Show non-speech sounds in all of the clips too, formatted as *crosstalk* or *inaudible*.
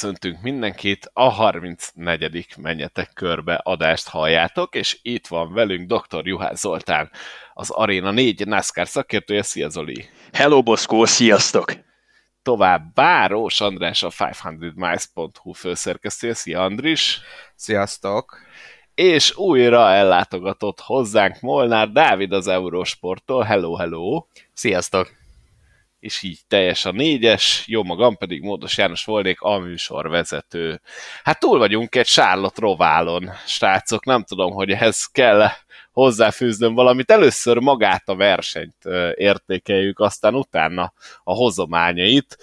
Köszöntünk mindenkit, a 34. menjetek körbe adást halljátok, és itt van velünk dr. Juhász Zoltán, az Arena 4 NASCAR szakértője. Szia Zoli! Hello Boszkó, sziasztok! Tovább Bárós András, a 500miles.hu főszerkesztője. Szia Andris! Sziasztok! És újra ellátogatott hozzánk Molnár Dávid az Eurosporttól. Hello, hello! Sziasztok! És így teljes a négyes, jó magam pedig Módos János volnék a műsorvezető. Hát túl vagyunk egy Charlotte roválon, srácok, nem tudom, hogy ehhez kell hozzáfűznöm valamit. Először magát a versenyt értékeljük, aztán utána a hozományait.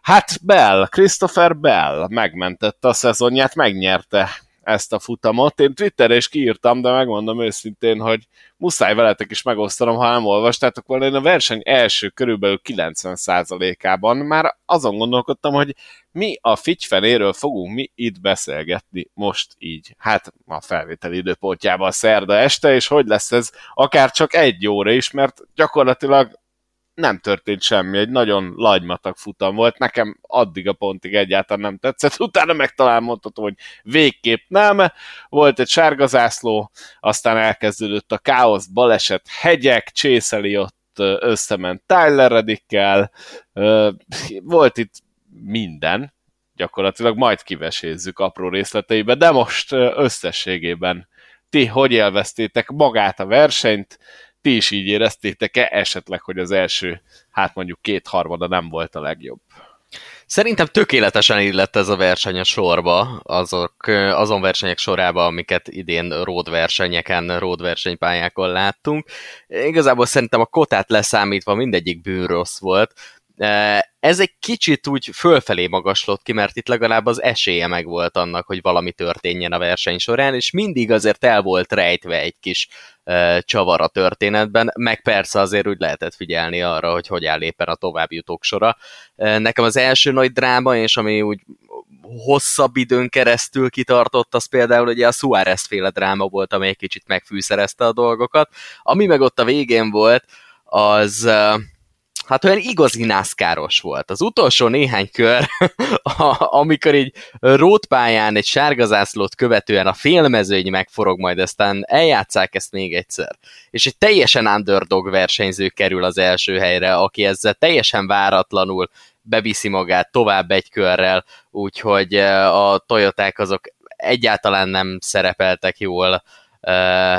Hát Bell, Christopher Bell megmentette a szezonját, megnyerte ezt a futamot. Én Twitterre is kiírtam, de megmondom őszintén, hogy muszáj veletek is megosztanom, ha nem olvastátok volna. Én a verseny első körülbelül 90%-ában már azon gondolkodtam, hogy mi a figyfenéről fogunk mi itt beszélgetni most így. Hát a felvétel időpontjában szerda este, és hogy lesz ez akár csak egy óra is, mert gyakorlatilag nem történt semmi, egy nagyon lagymatag futam volt, nekem addig a pontig egyáltalán nem tetszett, *laughs* utána meg talán mondhatom, hogy végképp nem, volt egy sárgazászló, aztán elkezdődött a káosz, baleset, hegyek, csészeli ott összement Tyler Reddickkel, volt itt minden, gyakorlatilag majd kivesézzük apró részleteibe, de most összességében ti hogy élveztétek magát a versenyt, ti is így éreztétek-e esetleg, hogy az első, hát mondjuk kétharmada nem volt a legjobb? Szerintem tökéletesen illett ez a verseny a sorba, azok, azon versenyek sorába, amiket idén road versenyeken, road versenypályákon láttunk. Igazából szerintem a kotát leszámítva mindegyik bűn rossz volt, ez egy kicsit úgy fölfelé magaslott ki, mert itt legalább az esélye meg volt annak, hogy valami történjen a verseny során, és mindig azért el volt rejtve egy kis csavar a történetben, meg persze azért úgy lehetett figyelni arra, hogy hogy áll éppen a továbbjutók sora. Nekem az első nagy dráma, és ami úgy hosszabb időn keresztül kitartott, az például ugye a Suárez féle dráma volt, amely kicsit megfűszerezte a dolgokat. Ami meg ott a végén volt, az hát olyan igazi nászkáros volt. Az utolsó néhány kör, *laughs* amikor így rótpályán egy sárgazászlót követően a félmezőny megforog, majd aztán eljátszák ezt még egyszer. És egy teljesen underdog versenyző kerül az első helyre, aki ezzel teljesen váratlanul beviszi magát tovább egy körrel, úgyhogy eh, a Toyoták azok egyáltalán nem szerepeltek jól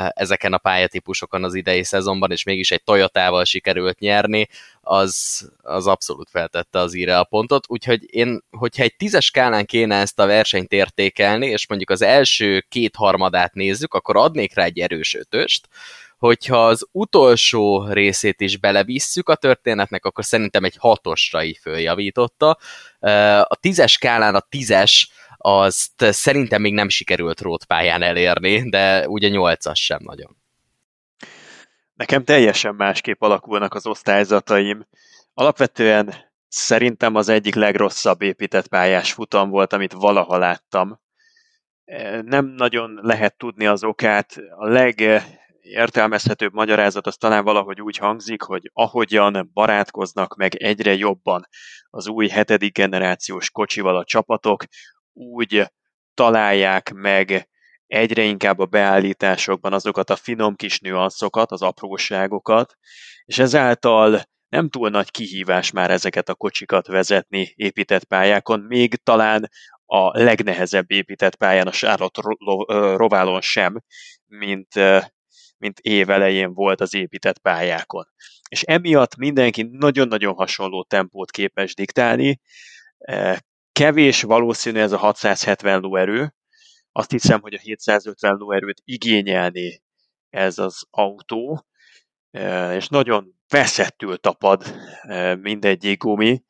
ezeken a pályatípusokon az idei szezonban, és mégis egy Toyotával sikerült nyerni, az, az abszolút feltette az íre a pontot, úgyhogy én, hogyha egy tízes skálán kéne ezt a versenyt értékelni, és mondjuk az első két harmadát nézzük, akkor adnék rá egy erős ötöst, hogyha az utolsó részét is belevisszük a történetnek, akkor szerintem egy hatosra így följavította. A tízes skálán a tízes azt szerintem még nem sikerült rótpályán elérni, de ugye nyolcas sem nagyon. Nekem teljesen másképp alakulnak az osztályzataim. Alapvetően szerintem az egyik legrosszabb épített pályás futam volt, amit valaha láttam. Nem nagyon lehet tudni az okát. A legértelmezhetőbb magyarázat az talán valahogy úgy hangzik, hogy ahogyan barátkoznak meg egyre jobban az új hetedik generációs kocsival a csapatok, úgy találják meg egyre inkább a beállításokban azokat a finom kis nüanszokat, az apróságokat, és ezáltal nem túl nagy kihívás már ezeket a kocsikat vezetni épített pályákon, még talán a legnehezebb épített pályán, a Charlotte Roválon sem, mint, mint évelején volt az épített pályákon. És emiatt mindenki nagyon-nagyon hasonló tempót képes diktálni, Kevés valószínű ez a 670 lóerő. Azt hiszem, hogy a 750 lóerőt igényelni ez az autó, e, és nagyon veszettül tapad e, mindegyik gumi.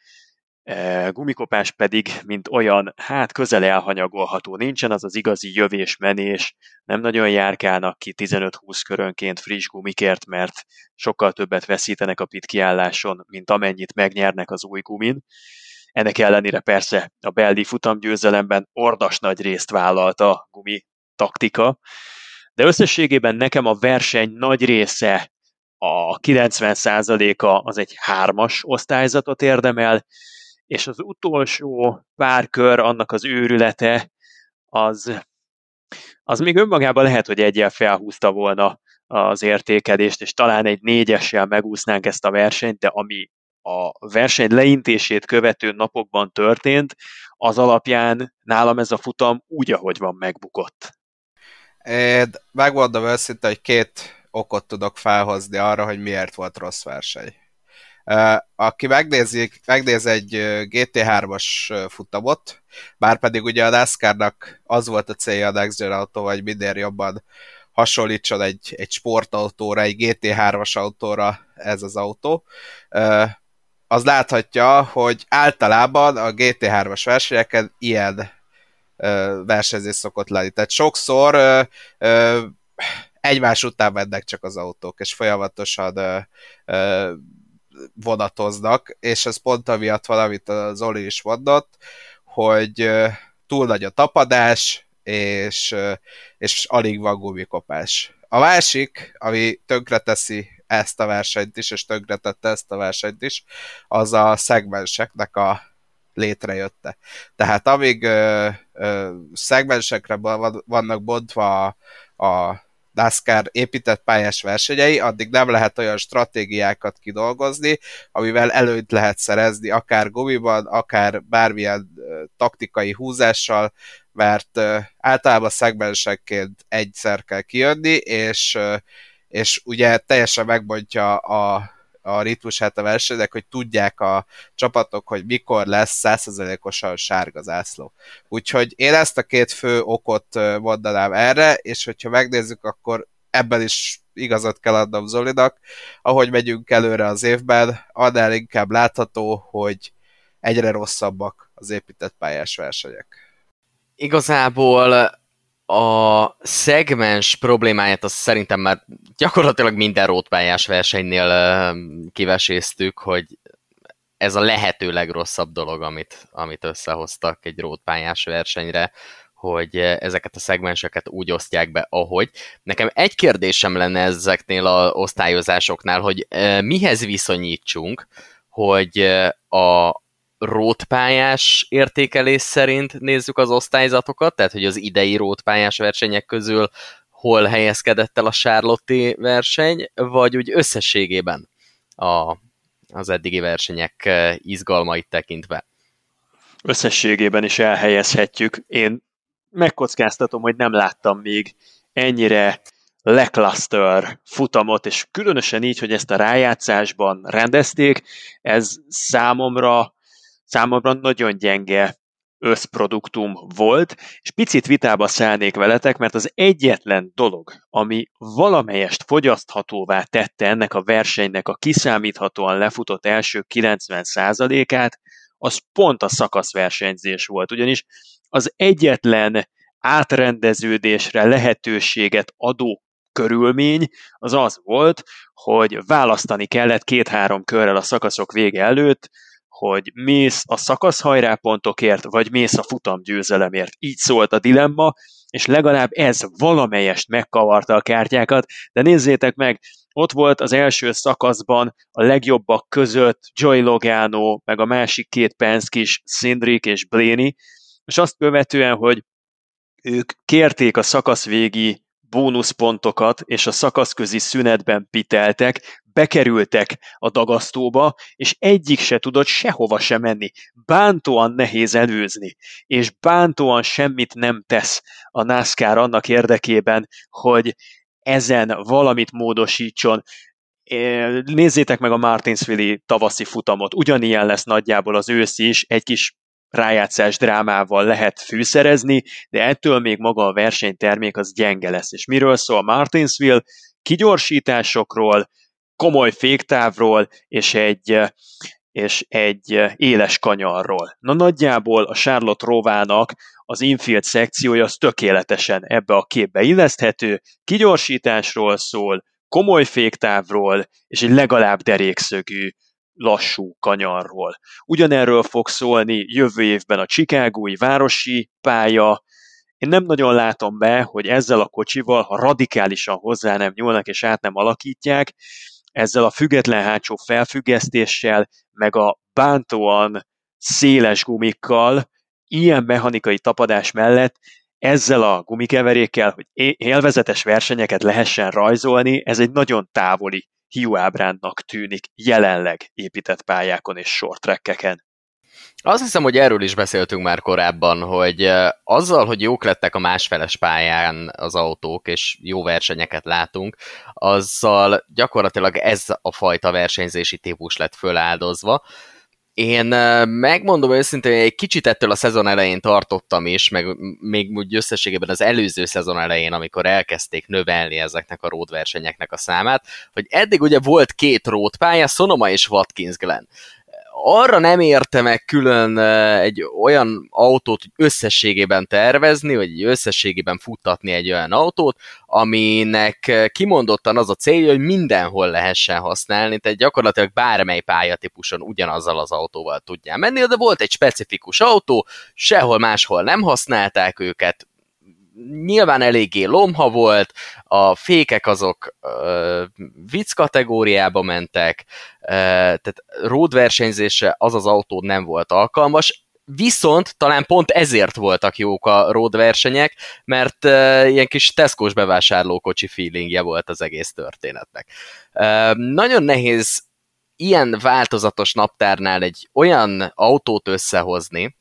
E, gumikopás pedig, mint olyan, hát közel elhanyagolható. Nincsen az az igazi jövés-menés, nem nagyon járkálnak ki 15-20 körönként friss gumikért, mert sokkal többet veszítenek a pit kiálláson, mint amennyit megnyernek az új gumin ennek ellenére persze a beldi futamgyőzelemben ordas nagy részt vállalt a gumi taktika, de összességében nekem a verseny nagy része, a 90%-a az egy hármas osztályzatot érdemel, és az utolsó pár kör, annak az őrülete, az, az még önmagában lehet, hogy egyel felhúzta volna az értékelést, és talán egy négyessel megúsznánk ezt a versenyt, de ami a verseny leintését követő napokban történt, az alapján nálam ez a futam úgy, ahogy van, megbukott. Én megmondom őszintén, hogy két okot tudok felhozni arra, hogy miért volt rossz verseny. Aki megnézi, megnéz egy GT3-as futamot, bár pedig ugye a NASCAR-nak az volt a célja a Next Gen autó, hogy minél jobban hasonlítson egy, egy sportautóra, egy GT3-as autóra ez az autó, az láthatja, hogy általában a GT3-as versenyeken ilyen versenyzés szokott lenni. Tehát sokszor ö, ö, egymás után mennek csak az autók, és folyamatosan ö, ö, vonatoznak, és ez pont amiatt van, amit az Oli is mondott, hogy ö, túl nagy a tapadás, és, ö, és alig van gumikopás. A másik, ami tönkreteszi ezt a versenyt is, és tönkretette ezt a versenyt is, az a szegmenseknek a létrejötte. Tehát amíg ö, ö, szegmensekre vannak bontva a, a NASCAR épített pályás versenyei, addig nem lehet olyan stratégiákat kidolgozni, amivel előnyt lehet szerezni, akár gumiban, akár bármilyen ö, taktikai húzással, mert ö, általában szegmensekként egyszer kell kijönni, és, ö, és ugye teljesen megbontja a a ritmusát a versenynek, hogy tudják a csapatok, hogy mikor lesz százszerzelékosan sárga zászló. Úgyhogy én ezt a két fő okot mondanám erre, és hogyha megnézzük, akkor ebben is igazat kell adnom Zolinak. Ahogy megyünk előre az évben, annál inkább látható, hogy egyre rosszabbak az épített pályás versenyek. Igazából a szegmens problémáját azt szerintem már gyakorlatilag minden rótpályás versenynél kiveséztük, hogy ez a lehető legrosszabb dolog, amit, amit összehoztak egy rótpályás versenyre, hogy ezeket a szegmenseket úgy osztják be, ahogy. Nekem egy kérdésem lenne ezeknél a osztályozásoknál, hogy mihez viszonyítsunk, hogy a, rótpályás értékelés szerint nézzük az osztályzatokat, tehát hogy az idei rótpályás versenyek közül hol helyezkedett el a Charlotte verseny, vagy úgy összességében a, az eddigi versenyek eh, izgalmait tekintve. Összességében is elhelyezhetjük. Én megkockáztatom, hogy nem láttam még ennyire lackluster futamot, és különösen így, hogy ezt a rájátszásban rendezték, ez számomra számomra nagyon gyenge összproduktum volt, és picit vitába szállnék veletek, mert az egyetlen dolog, ami valamelyest fogyaszthatóvá tette ennek a versenynek a kiszámíthatóan lefutott első 90%-át, az pont a szakaszversenyzés volt, ugyanis az egyetlen átrendeződésre lehetőséget adó körülmény az az volt, hogy választani kellett két-három körrel a szakaszok vége előtt, hogy mész a szakaszhajrápontokért, vagy mész a futamgyőzelemért. Így szólt a dilemma, és legalább ez valamelyest megkavarta a kártyákat, de nézzétek meg, ott volt az első szakaszban a legjobbak között Joy Logano, meg a másik két Penske is, Cindric és Blaney, és azt követően, hogy ők kérték a szakaszvégi bónuszpontokat, és a szakaszközi szünetben piteltek, bekerültek a dagasztóba, és egyik se tudott sehova se menni. Bántóan nehéz előzni, és bántóan semmit nem tesz a NASCAR annak érdekében, hogy ezen valamit módosítson. Nézzétek meg a Martinsville tavaszi futamot, ugyanilyen lesz nagyjából az őszi is, egy kis rájátszás drámával lehet fűszerezni, de ettől még maga a versenytermék az gyenge lesz. És miről szól Martinsville? Kigyorsításokról, komoly féktávról és egy, és egy éles kanyarról. Na nagyjából a Charlotte Rovának az infield szekciója az tökéletesen ebbe a képbe illeszthető, kigyorsításról szól, komoly féktávról, és egy legalább derékszögű lassú kanyarról. Ugyanerről fog szólni jövő évben a Chicagói városi pálya, én nem nagyon látom be, hogy ezzel a kocsival, ha radikálisan hozzá nem nyúlnak és át nem alakítják, ezzel a független hátsó felfüggesztéssel, meg a bántóan széles gumikkal, ilyen mechanikai tapadás mellett ezzel a gumikeverékkel, hogy élvezetes versenyeket lehessen rajzolni, ez egy nagyon távoli hiúábrándnak tűnik jelenleg épített pályákon és short azt hiszem, hogy erről is beszéltünk már korábban, hogy azzal, hogy jók lettek a másfeles pályán az autók, és jó versenyeket látunk, azzal gyakorlatilag ez a fajta versenyzési típus lett föláldozva. Én megmondom őszintén, hogy egy kicsit ettől a szezon elején tartottam is, meg még úgy összességében az előző szezon elején, amikor elkezdték növelni ezeknek a ródversenyeknek a számát, hogy eddig ugye volt két rótpálya, Sonoma és Watkins Glen arra nem érte meg külön egy olyan autót összességében tervezni, vagy összességében futtatni egy olyan autót, aminek kimondottan az a célja, hogy mindenhol lehessen használni, tehát gyakorlatilag bármely pályatípuson ugyanazzal az autóval tudjál menni, de volt egy specifikus autó, sehol máshol nem használták őket, nyilván eléggé lomha volt, a fékek azok ö, vicc kategóriába mentek, ö, tehát road versenyzésre az az autó nem volt alkalmas, Viszont talán pont ezért voltak jók a road versenyek, mert uh, ilyen kis Tesco-s bevásárlókocsi feelingje volt az egész történetnek. Uh, nagyon nehéz ilyen változatos naptárnál egy olyan autót összehozni,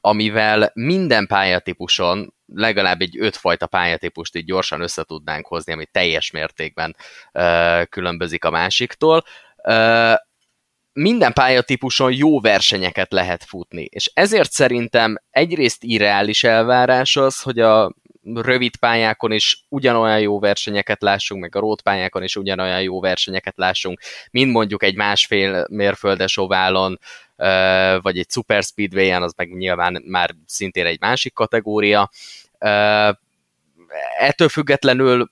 amivel minden pályatípuson legalább egy ötfajta pályatípust így gyorsan össze tudnánk hozni, ami teljes mértékben uh, különbözik a másiktól. Uh, minden pályatípuson jó versenyeket lehet futni, és ezért szerintem egyrészt irreális elvárás az, hogy a rövid pályákon is ugyanolyan jó versenyeket lássunk, meg a road pályákon is ugyanolyan jó versenyeket lássunk, mint mondjuk egy másfél mérföldes oválon, vagy egy Super Speedway-en, az meg nyilván már szintén egy másik kategória. Ettől függetlenül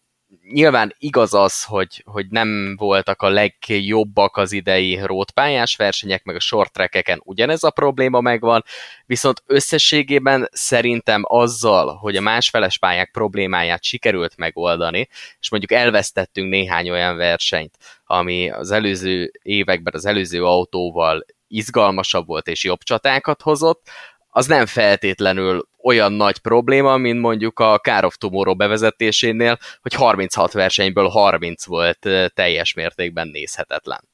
nyilván igaz az, hogy, hogy nem voltak a legjobbak az idei rótpályás versenyek, meg a short trackeken ugyanez a probléma megvan, viszont összességében szerintem azzal, hogy a másfeles pályák problémáját sikerült megoldani, és mondjuk elvesztettünk néhány olyan versenyt, ami az előző években az előző autóval izgalmasabb volt és jobb csatákat hozott, az nem feltétlenül olyan nagy probléma, mint mondjuk a Car of Tomorrow bevezetésénél, hogy 36 versenyből 30 volt teljes mértékben nézhetetlen.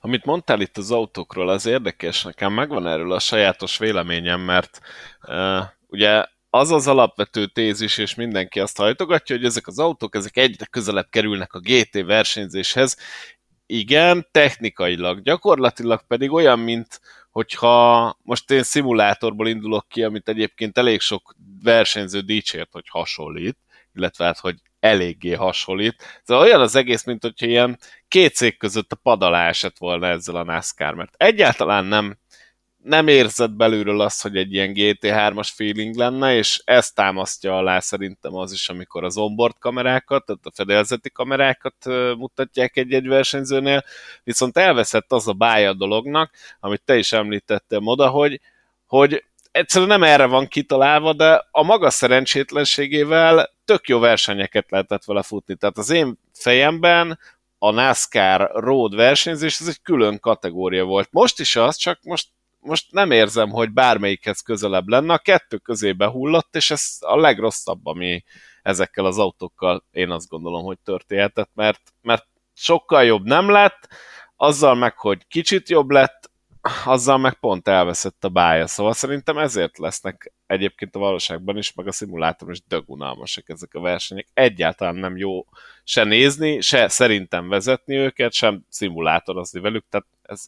Amit mondtál itt az autókról, az érdekes, nekem megvan erről a sajátos véleményem, mert uh, ugye az az alapvető tézis, és mindenki azt hajtogatja, hogy ezek az autók ezek egyre közelebb kerülnek a GT versenyzéshez. Igen, technikailag, gyakorlatilag pedig olyan, mint hogyha most én szimulátorból indulok ki, amit egyébként elég sok versenyző dicsért, hogy hasonlít, illetve hát, hogy eléggé hasonlít. Szóval olyan az egész, mint hogyha ilyen két cég között a padalá esett volna ezzel a NASCAR, mert egyáltalán nem nem érzed belülről azt, hogy egy ilyen GT3-as feeling lenne, és ezt támasztja alá szerintem az is, amikor az onboard kamerákat, tehát a fedélzeti kamerákat mutatják egy-egy versenyzőnél, viszont elveszett az a bája a dolognak, amit te is említettél oda, hogy, hogy egyszerűen nem erre van kitalálva, de a maga szerencsétlenségével tök jó versenyeket lehetett vele futni. Tehát az én fejemben a NASCAR road versenyzés, ez egy külön kategória volt. Most is az, csak most most nem érzem, hogy bármelyikhez közelebb lenne, a kettő közébe hullott, és ez a legrosszabb, ami ezekkel az autókkal én azt gondolom, hogy történhetett, mert, mert sokkal jobb nem lett, azzal meg, hogy kicsit jobb lett, azzal meg pont elveszett a bája. Szóval szerintem ezért lesznek egyébként a valóságban is, meg a szimulátoron is dögunalmasak ezek a versenyek. Egyáltalán nem jó se nézni, se szerintem vezetni őket, sem szimulátorozni velük, tehát ez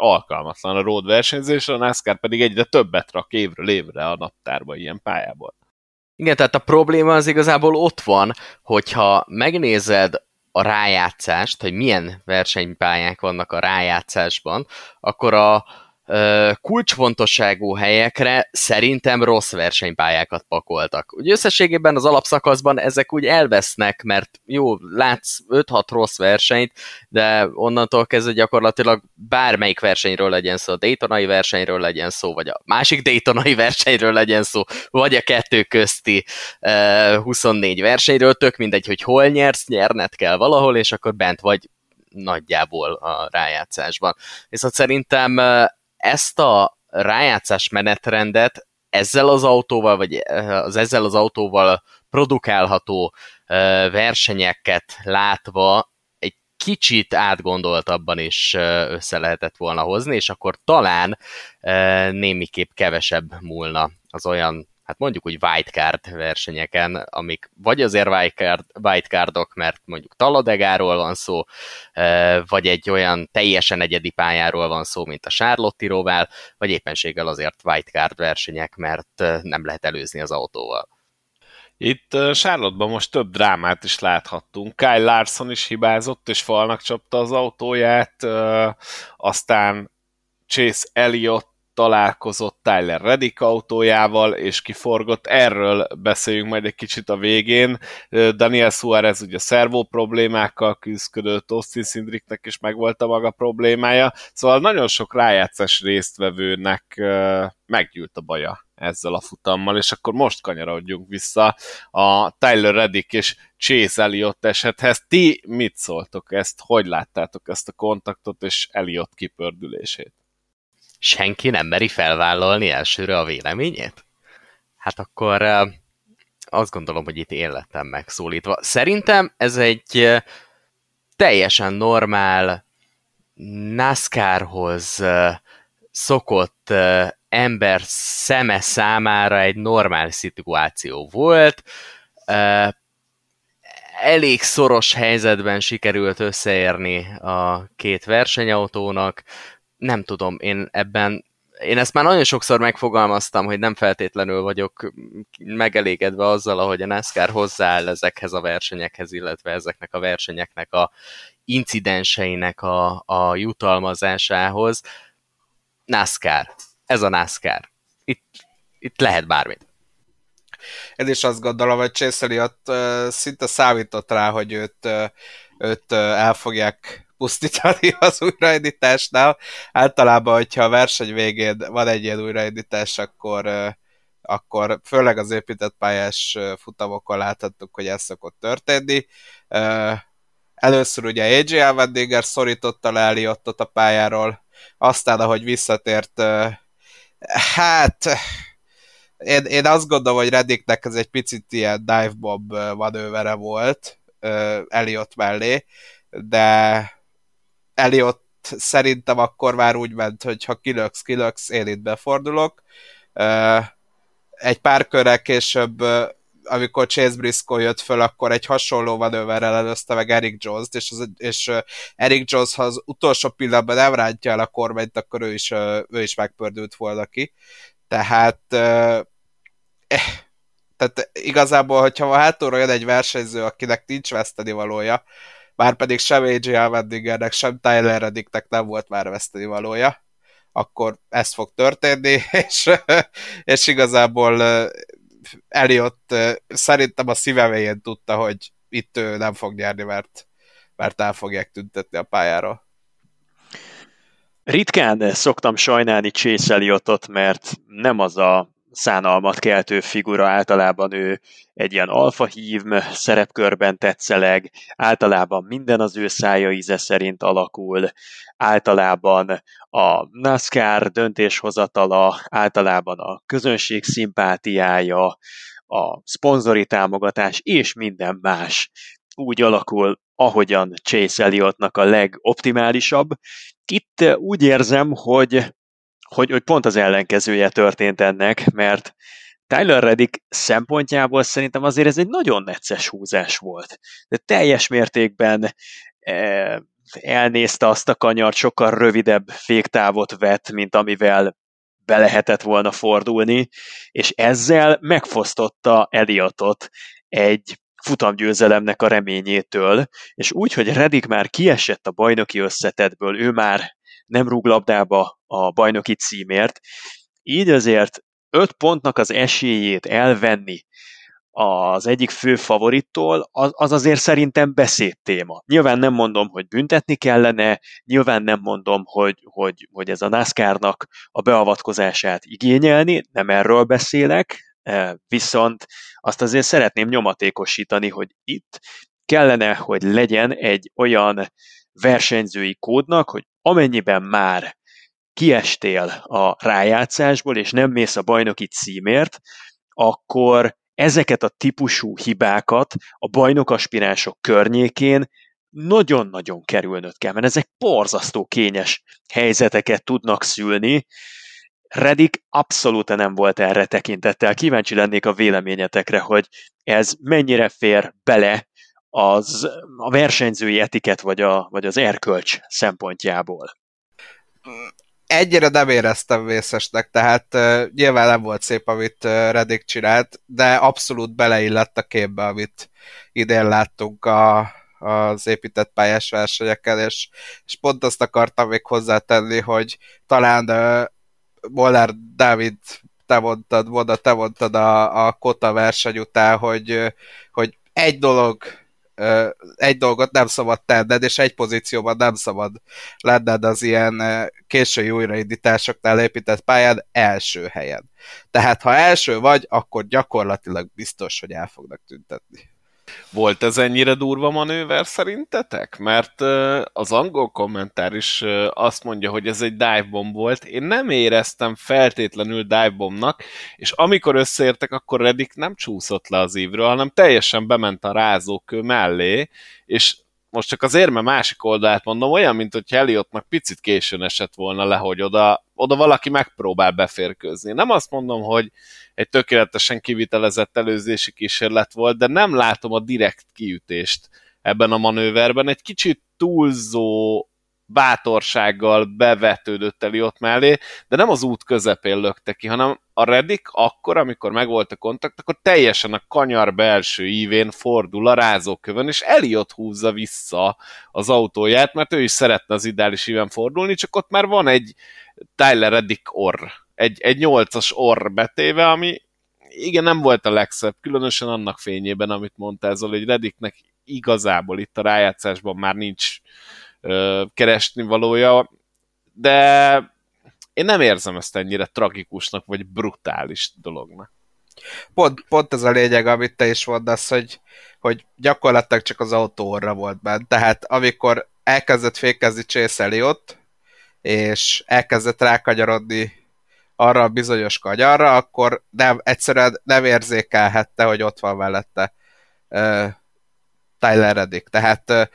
alkalmatlan a road versenyzésre, a NASCAR pedig egyre többet rak évről évre a naptárba ilyen pályából. Igen, tehát a probléma az igazából ott van, hogyha megnézed a rájátszást, hogy milyen versenypályák vannak a rájátszásban, akkor a, kulcsfontosságú helyekre szerintem rossz versenypályákat pakoltak. Ugye összességében az alapszakaszban ezek úgy elvesznek, mert jó, látsz 5-6 rossz versenyt, de onnantól kezdve gyakorlatilag bármelyik versenyről legyen szó, a Daytonai versenyről legyen szó, vagy a másik Daytonai versenyről legyen szó, vagy a kettő közti uh, 24 versenyről, tök mindegy, hogy hol nyersz, nyerned kell valahol, és akkor bent vagy nagyjából a rájátszásban. Viszont szerintem ezt a rájátszás menetrendet ezzel az autóval, vagy az ezzel az autóval produkálható versenyeket látva egy kicsit átgondoltabban is össze lehetett volna hozni, és akkor talán némiképp kevesebb múlna az olyan hát mondjuk úgy wildcard versenyeken, amik vagy azért wildcard, wildcardok, mert mondjuk Taladegáról van szó, vagy egy olyan teljesen egyedi pályáról van szó, mint a Charlotte Rovál, vagy éppenséggel azért wildcard versenyek, mert nem lehet előzni az autóval. Itt charlotte most több drámát is láthattunk. Kyle Larson is hibázott, és falnak csapta az autóját, aztán Chase Elliott találkozott Tyler Reddick autójával, és kiforgott. Erről beszéljünk majd egy kicsit a végén. Daniel Suarez ugye szervó problémákkal küzdött, Austin Sindricknek is megvolt a maga problémája, szóval nagyon sok rájátszás résztvevőnek meggyűlt a baja ezzel a futammal, és akkor most kanyarodjunk vissza a Tyler Reddick és Chase Elliott esethez. Ti mit szóltok ezt? Hogy láttátok ezt a kontaktot és Elliott kipördülését? Senki nem meri felvállalni elsőre a véleményét? Hát akkor azt gondolom, hogy itt én lettem megszólítva. Szerintem ez egy teljesen normál NASCAR-hoz szokott ember szeme számára egy normál szituáció volt. Elég szoros helyzetben sikerült összeérni a két versenyautónak, nem tudom, én ebben én ezt már nagyon sokszor megfogalmaztam, hogy nem feltétlenül vagyok megelégedve azzal, ahogy a NASCAR hozzááll ezekhez a versenyekhez, illetve ezeknek a versenyeknek a incidenseinek a, a jutalmazásához. NASCAR. Ez a NASCAR. Itt, itt lehet bármit. Én is azt gondolom, hogy Chase Elliott uh, szinte számított rá, hogy őt, uh, őt uh, el fogják pusztítani az újraindításnál. Általában, hogyha a verseny végén van egy ilyen újraindítás, akkor, akkor főleg az épített pályás futamokon láthattuk, hogy ez szokott történni. Először ugye AJ Allmendinger szorította le Eliottot a pályáról, aztán ahogy visszatért, hát én, én azt gondolom, hogy Reddicknek ez egy picit ilyen dive bomb manővere volt Eliott mellé, de Eliott szerintem akkor már úgy ment, hogy ha kilöksz, kilöksz, én itt befordulok. Egy pár körrel később, amikor Chase Briscoe jött föl, akkor egy hasonló manőverrel előzte meg Eric Jones-t, és, az, és Eric Jones, ha az utolsó pillanatban nem rántja el a kormányt, akkor ő is, ő is megpördült volna ki. Tehát eh, tehát igazából, hogyha a hátulról jön egy versenyző, akinek nincs veszteni valója, már pedig sem AJ Allmendigernek, sem Tyler Reddicknek nem volt már veszteni valója, akkor ez fog történni, *laughs* és, és igazából Eliott szerintem a szíveméjén tudta, hogy itt ő nem fog nyerni, mert, mert el fogják tüntetni a pályáról. Ritkán szoktam sajnálni Chase Elliotot, mert nem az a szánalmat keltő figura, általában ő egy ilyen alfa hívm szerepkörben tetszeleg, általában minden az ő szája íze szerint alakul, általában a NASCAR döntéshozatala, általában a közönség szimpátiája, a szponzori támogatás és minden más úgy alakul, ahogyan Chase Elliottnak a legoptimálisabb. Itt úgy érzem, hogy hogy, hogy pont az ellenkezője történt ennek, mert Tyler Reddick szempontjából szerintem azért ez egy nagyon necces húzás volt. De teljes mértékben e, elnézte azt a kanyart, sokkal rövidebb féktávot vett, mint amivel be lehetett volna fordulni, és ezzel megfosztotta Eliottot egy futamgyőzelemnek a reményétől, és úgy, hogy Reddick már kiesett a bajnoki összetetből, ő már nem rúg labdába a bajnoki címért, így azért öt pontnak az esélyét elvenni az egyik fő favorittól, az, az azért szerintem beszéd téma. Nyilván nem mondom, hogy büntetni kellene, nyilván nem mondom, hogy, hogy, hogy ez a NASCAR-nak a beavatkozását igényelni, nem erről beszélek, e, viszont azt azért szeretném nyomatékosítani, hogy itt kellene, hogy legyen egy olyan versenyzői kódnak, hogy amennyiben már kiestél a rájátszásból, és nem mész a bajnoki címért, akkor ezeket a típusú hibákat a bajnokaspiránsok környékén nagyon-nagyon kerülnöd kell, mert ezek porzasztó kényes helyzeteket tudnak szülni. Redik abszolút nem volt erre tekintettel. Kíváncsi lennék a véleményetekre, hogy ez mennyire fér bele az a versenyzői etiket vagy, a, vagy az erkölcs szempontjából. Egyre nem éreztem vészesnek, tehát uh, nyilván nem volt szép, amit uh, Redik csinált, de abszolút beleillett a képbe, amit idén láttunk a, az épített pályás versenyeken, és, és pont azt akartam még hozzátenni, hogy talán uh, Molnár Dávid te mondtad, Moda, te mondtad a, a Kota verseny után, hogy, hogy egy dolog egy dolgot nem szabad tenned, és egy pozícióban nem szabad lenned az ilyen késői újraindításoknál épített pályán első helyen. Tehát ha első vagy, akkor gyakorlatilag biztos, hogy el fognak tüntetni. Volt ez ennyire durva manőver szerintetek? Mert az angol kommentár is azt mondja, hogy ez egy dive bomb volt. Én nem éreztem feltétlenül dive bombnak, és amikor összeértek, akkor Redik nem csúszott le az ívről, hanem teljesen bement a rázókő mellé, és most csak az érme másik oldalát mondom, olyan, mint hogy Elliotnak picit későn esett volna le, hogy oda, oda valaki megpróbál beférkőzni. Nem azt mondom, hogy egy tökéletesen kivitelezett előzési kísérlet volt, de nem látom a direkt kiütést ebben a manőverben. Egy kicsit túlzó bátorsággal bevetődött Eliott mellé, de nem az út közepén lökte ki, hanem a Reddick akkor, amikor megvolt a kontakt, akkor teljesen a kanyar belső ívén fordul a rázókövön, és Eliott húzza vissza az autóját, mert ő is szeretne az ideális íven fordulni, csak ott már van egy Tyler Reddick orr, egy, egy nyolcas orr betéve, ami igen, nem volt a legszebb, különösen annak fényében, amit mondtál, Zoli, hogy Reddicknek igazából itt a rájátszásban már nincs keresni valója, de én nem érzem ezt ennyire tragikusnak, vagy brutális dolognak. Pont, pont ez a lényeg, amit te is mondasz, hogy, hogy gyakorlatilag csak az autó orra volt benne. Tehát amikor elkezdett fékezni Chase ott, és elkezdett rákagyarodni arra a bizonyos kagyarra, akkor nem, egyszerűen nem érzékelhette, hogy ott van mellette uh, Tyler Reddick. Tehát uh,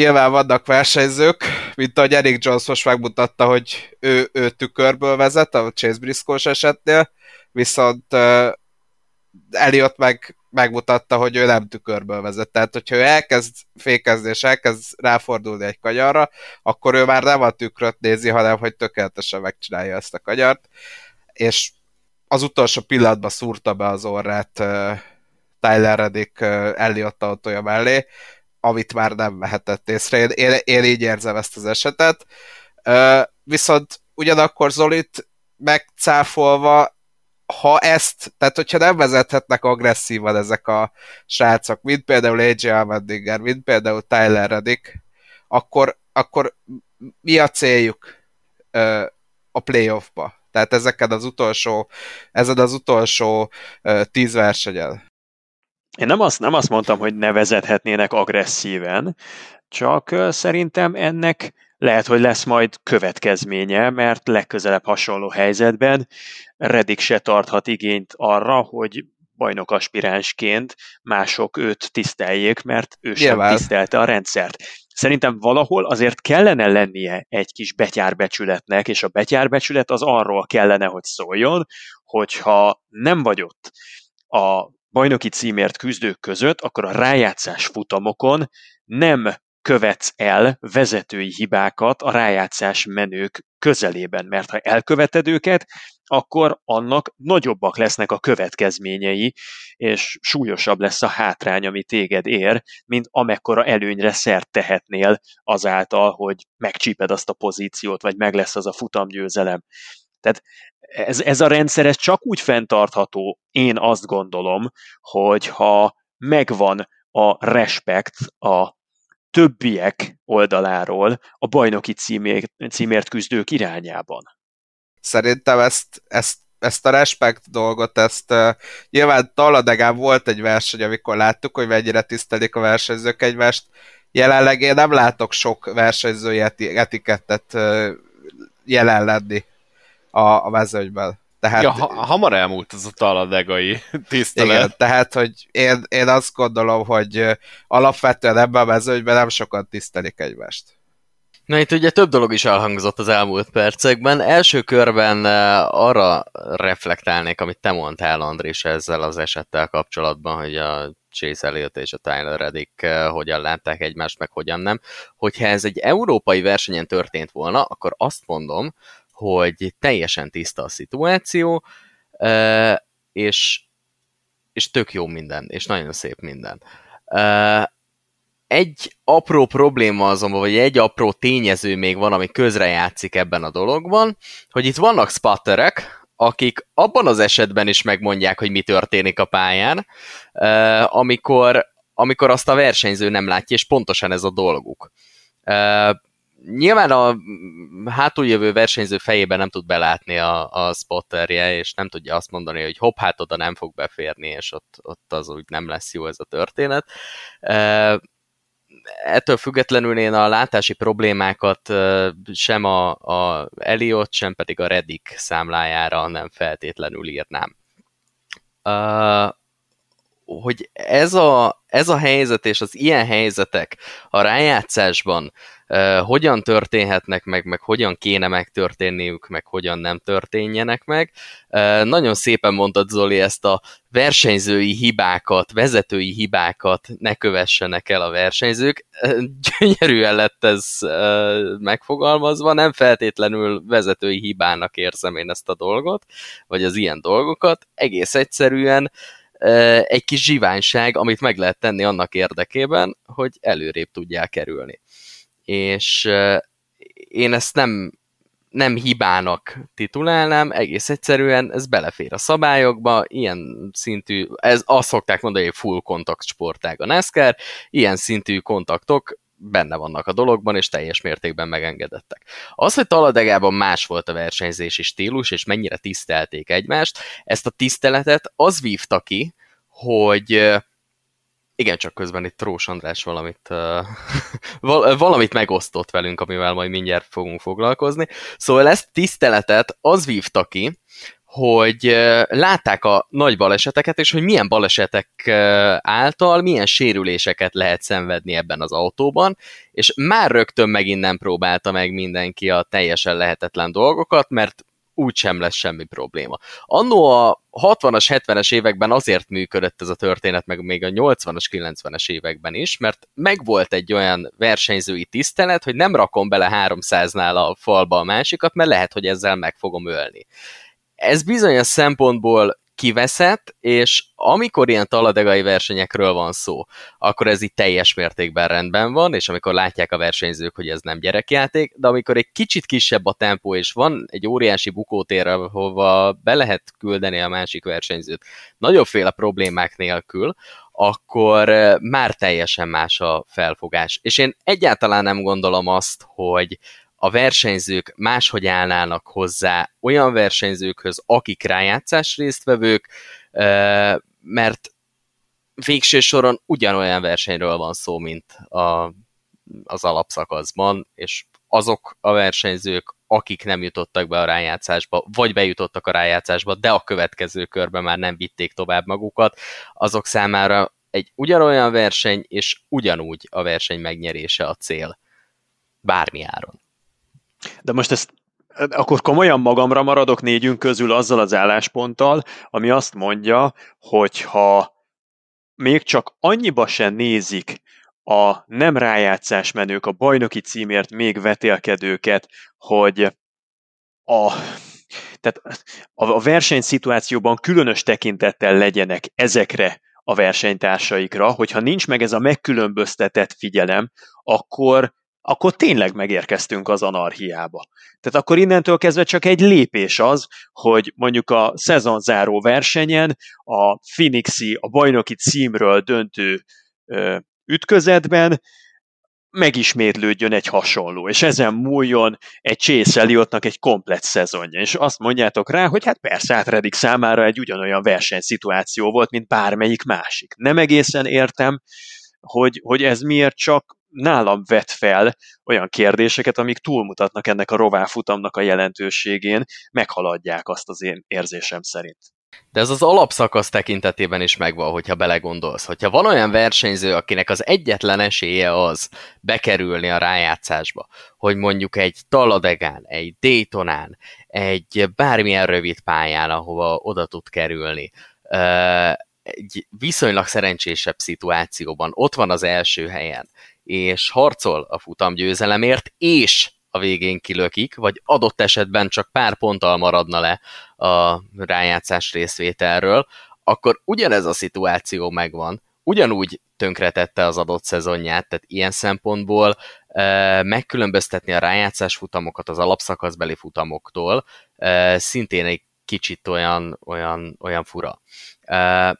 nyilván vannak versenyzők, mint ahogy Eric Jones most megmutatta, hogy ő, ő tükörből vezet a Chase Briscoe esetnél, viszont uh, Elliot meg megmutatta, hogy ő nem tükörből vezet. Tehát, hogyha ő elkezd fékezni és elkezd ráfordulni egy kanyarra, akkor ő már nem a tükröt nézi, hanem hogy tökéletesen megcsinálja ezt a kanyart. És az utolsó pillanatban szúrta be az orrát uh, Tyler Reddick uh, Elliot autója mellé, amit már nem vehetett észre. Én, én, én így érzem ezt az esetet. Viszont ugyanakkor Zolit megcáfolva ha ezt, tehát hogyha nem vezethetnek agresszívan ezek a srácok, mint például AJ Almendinger, mint például Tyler Reddick, akkor, akkor mi a céljuk a playoffba? Tehát ezeken az utolsó, ezen az utolsó tíz versenyen. Én nem azt, nem azt mondtam, hogy ne vezethetnének agresszíven, csak szerintem ennek lehet, hogy lesz majd következménye, mert legközelebb hasonló helyzetben Redik se tarthat igényt arra, hogy bajnok aspiránsként mások őt tiszteljék, mert ő sem Nyilván. tisztelte a rendszert. Szerintem valahol azért kellene lennie egy kis betyárbecsületnek, és a betyárbecsület az arról kellene, hogy szóljon, hogyha nem vagy ott a bajnoki címért küzdők között, akkor a rájátszás futamokon nem követsz el vezetői hibákat a rájátszás menők közelében, mert ha elköveted őket, akkor annak nagyobbak lesznek a következményei, és súlyosabb lesz a hátrány, ami téged ér, mint amekkora előnyre szert tehetnél azáltal, hogy megcsíped azt a pozíciót, vagy meg lesz az a futamgyőzelem. Tehát ez, ez a rendszer ez csak úgy fenntartható, én azt gondolom, hogy ha megvan a respekt a többiek oldaláról a bajnoki címért, címért küzdők irányában. Szerintem ezt, ezt, ezt a respekt dolgot, ezt uh, nyilván Taladegán volt egy verseny, amikor láttuk, hogy mennyire tisztelik a versenyzők egymást. Jelenleg én nem látok sok versenyzői etikettet uh, jelen lenni a, a mezőnyben. Tehát, ja, ha, hamar elmúlt az a taladegai *laughs* tisztelet. Igen, tehát, hogy én, én azt gondolom, hogy alapvetően ebben a mezőnyben nem sokan tisztelik egymást. Na itt ugye több dolog is elhangzott az elmúlt percekben. Első körben arra reflektálnék, amit te mondtál, Andris, ezzel az esettel kapcsolatban, hogy a Chase Elliott és a Tyler Reddick hogyan látták egymást, meg hogyan nem. Hogyha ez egy európai versenyen történt volna, akkor azt mondom, hogy teljesen tiszta a szituáció, és, és tök jó minden, és nagyon szép minden. Egy apró probléma azonban, vagy egy apró tényező még van, ami közrejátszik ebben a dologban, hogy itt vannak spatterek, akik abban az esetben is megmondják, hogy mi történik a pályán, amikor, amikor azt a versenyző nem látja, és pontosan ez a dolguk nyilván a hátuljövő versenyző fejében nem tud belátni a, a spotterje, és nem tudja azt mondani, hogy hopp, hát oda nem fog beférni, és ott, ott az úgy nem lesz jó ez a történet. Ettől függetlenül én a látási problémákat sem a, a Elliot, sem pedig a Reddick számlájára nem feltétlenül írnám. Hogy ez a, ez a helyzet és az ilyen helyzetek a rájátszásban hogyan történhetnek meg, meg hogyan kéne megtörténniük, meg hogyan nem történjenek meg. Nagyon szépen mondtad Zoli ezt a versenyzői hibákat, vezetői hibákat ne kövessenek el a versenyzők. Gyönyörűen lett ez megfogalmazva, nem feltétlenül vezetői hibának érzem én ezt a dolgot, vagy az ilyen dolgokat. Egész egyszerűen egy kis zsiványság, amit meg lehet tenni annak érdekében, hogy előrébb tudják kerülni. És én ezt nem, nem hibának titulálnám, egész egyszerűen ez belefér a szabályokba, ilyen szintű, ez azt szokták mondani, hogy full kontakt sportág a NASCAR, ilyen szintű kontaktok benne vannak a dologban, és teljes mértékben megengedettek. Az, hogy Taladegában más volt a versenyzési stílus, és mennyire tisztelték egymást, ezt a tiszteletet az vívta ki, hogy igen, csak közben itt Trós András valamit, *laughs* valamit megosztott velünk, amivel majd mindjárt fogunk foglalkozni. Szóval ezt tiszteletet az vívta ki, hogy látták a nagy baleseteket, és hogy milyen balesetek által milyen sérüléseket lehet szenvedni ebben az autóban, és már rögtön megint nem próbálta meg mindenki a teljesen lehetetlen dolgokat, mert úgysem lesz semmi probléma. Annó a 60-as, 70-es években azért működött ez a történet, meg még a 80-as, 90-es években is, mert megvolt egy olyan versenyzői tisztelet, hogy nem rakom bele 300-nál a falba a másikat, mert lehet, hogy ezzel meg fogom ölni. Ez bizonyos szempontból kiveszett, és amikor ilyen taladegai versenyekről van szó, akkor ez itt teljes mértékben rendben van, és amikor látják a versenyzők, hogy ez nem gyerekjáték, de amikor egy kicsit kisebb a tempó, és van egy óriási bukótér, ahova be lehet küldeni a másik versenyzőt nagyobbféle problémák nélkül, akkor eh, már teljesen más a felfogás. És én egyáltalán nem gondolom azt, hogy a versenyzők máshogy állnának hozzá olyan versenyzőkhöz, akik rájátszás résztvevők, mert végső soron ugyanolyan versenyről van szó, mint a, az alapszakaszban, és azok a versenyzők, akik nem jutottak be a rájátszásba, vagy bejutottak a rájátszásba, de a következő körben már nem vitték tovább magukat, azok számára egy ugyanolyan verseny, és ugyanúgy a verseny megnyerése a cél. Bármi áron. De most ezt akkor komolyan magamra maradok négyünk közül azzal az állásponttal, ami azt mondja, hogy ha még csak annyiba sem nézik a nem rájátszás menők, a bajnoki címért még vetélkedőket, hogy a, tehát a versenyszituációban különös tekintettel legyenek ezekre a versenytársaikra, hogyha nincs meg ez a megkülönböztetett figyelem, akkor akkor tényleg megérkeztünk az anarhiába. Tehát akkor innentől kezdve csak egy lépés az, hogy mondjuk a szezonzáró versenyen a Phoenixi a bajnoki címről döntő ö, ütközetben megismétlődjön egy hasonló, és ezen múljon egy Chase Elliottnak egy komplet szezonja, és azt mondjátok rá, hogy hát persze, hát Reddick számára egy ugyanolyan versenyszituáció volt, mint bármelyik másik. Nem egészen értem, hogy, hogy ez miért csak nálam vet fel olyan kérdéseket, amik túlmutatnak ennek a rováfutamnak a jelentőségén, meghaladják azt az én érzésem szerint. De ez az alapszakasz tekintetében is megvan, hogyha belegondolsz. Hogyha van olyan versenyző, akinek az egyetlen esélye az bekerülni a rájátszásba, hogy mondjuk egy Taladegán, egy Daytonán, egy bármilyen rövid pályán, ahova oda tud kerülni, egy viszonylag szerencsésebb szituációban ott van az első helyen, és harcol a futamgyőzelemért, és a végén kilökik, vagy adott esetben csak pár ponttal maradna le a rájátszás részvételről, akkor ugyanez a szituáció megvan, ugyanúgy tönkretette az adott szezonját, tehát ilyen szempontból e, megkülönböztetni a rájátszás futamokat az alapszakaszbeli futamoktól e, szintén egy kicsit olyan, olyan, olyan fura. E,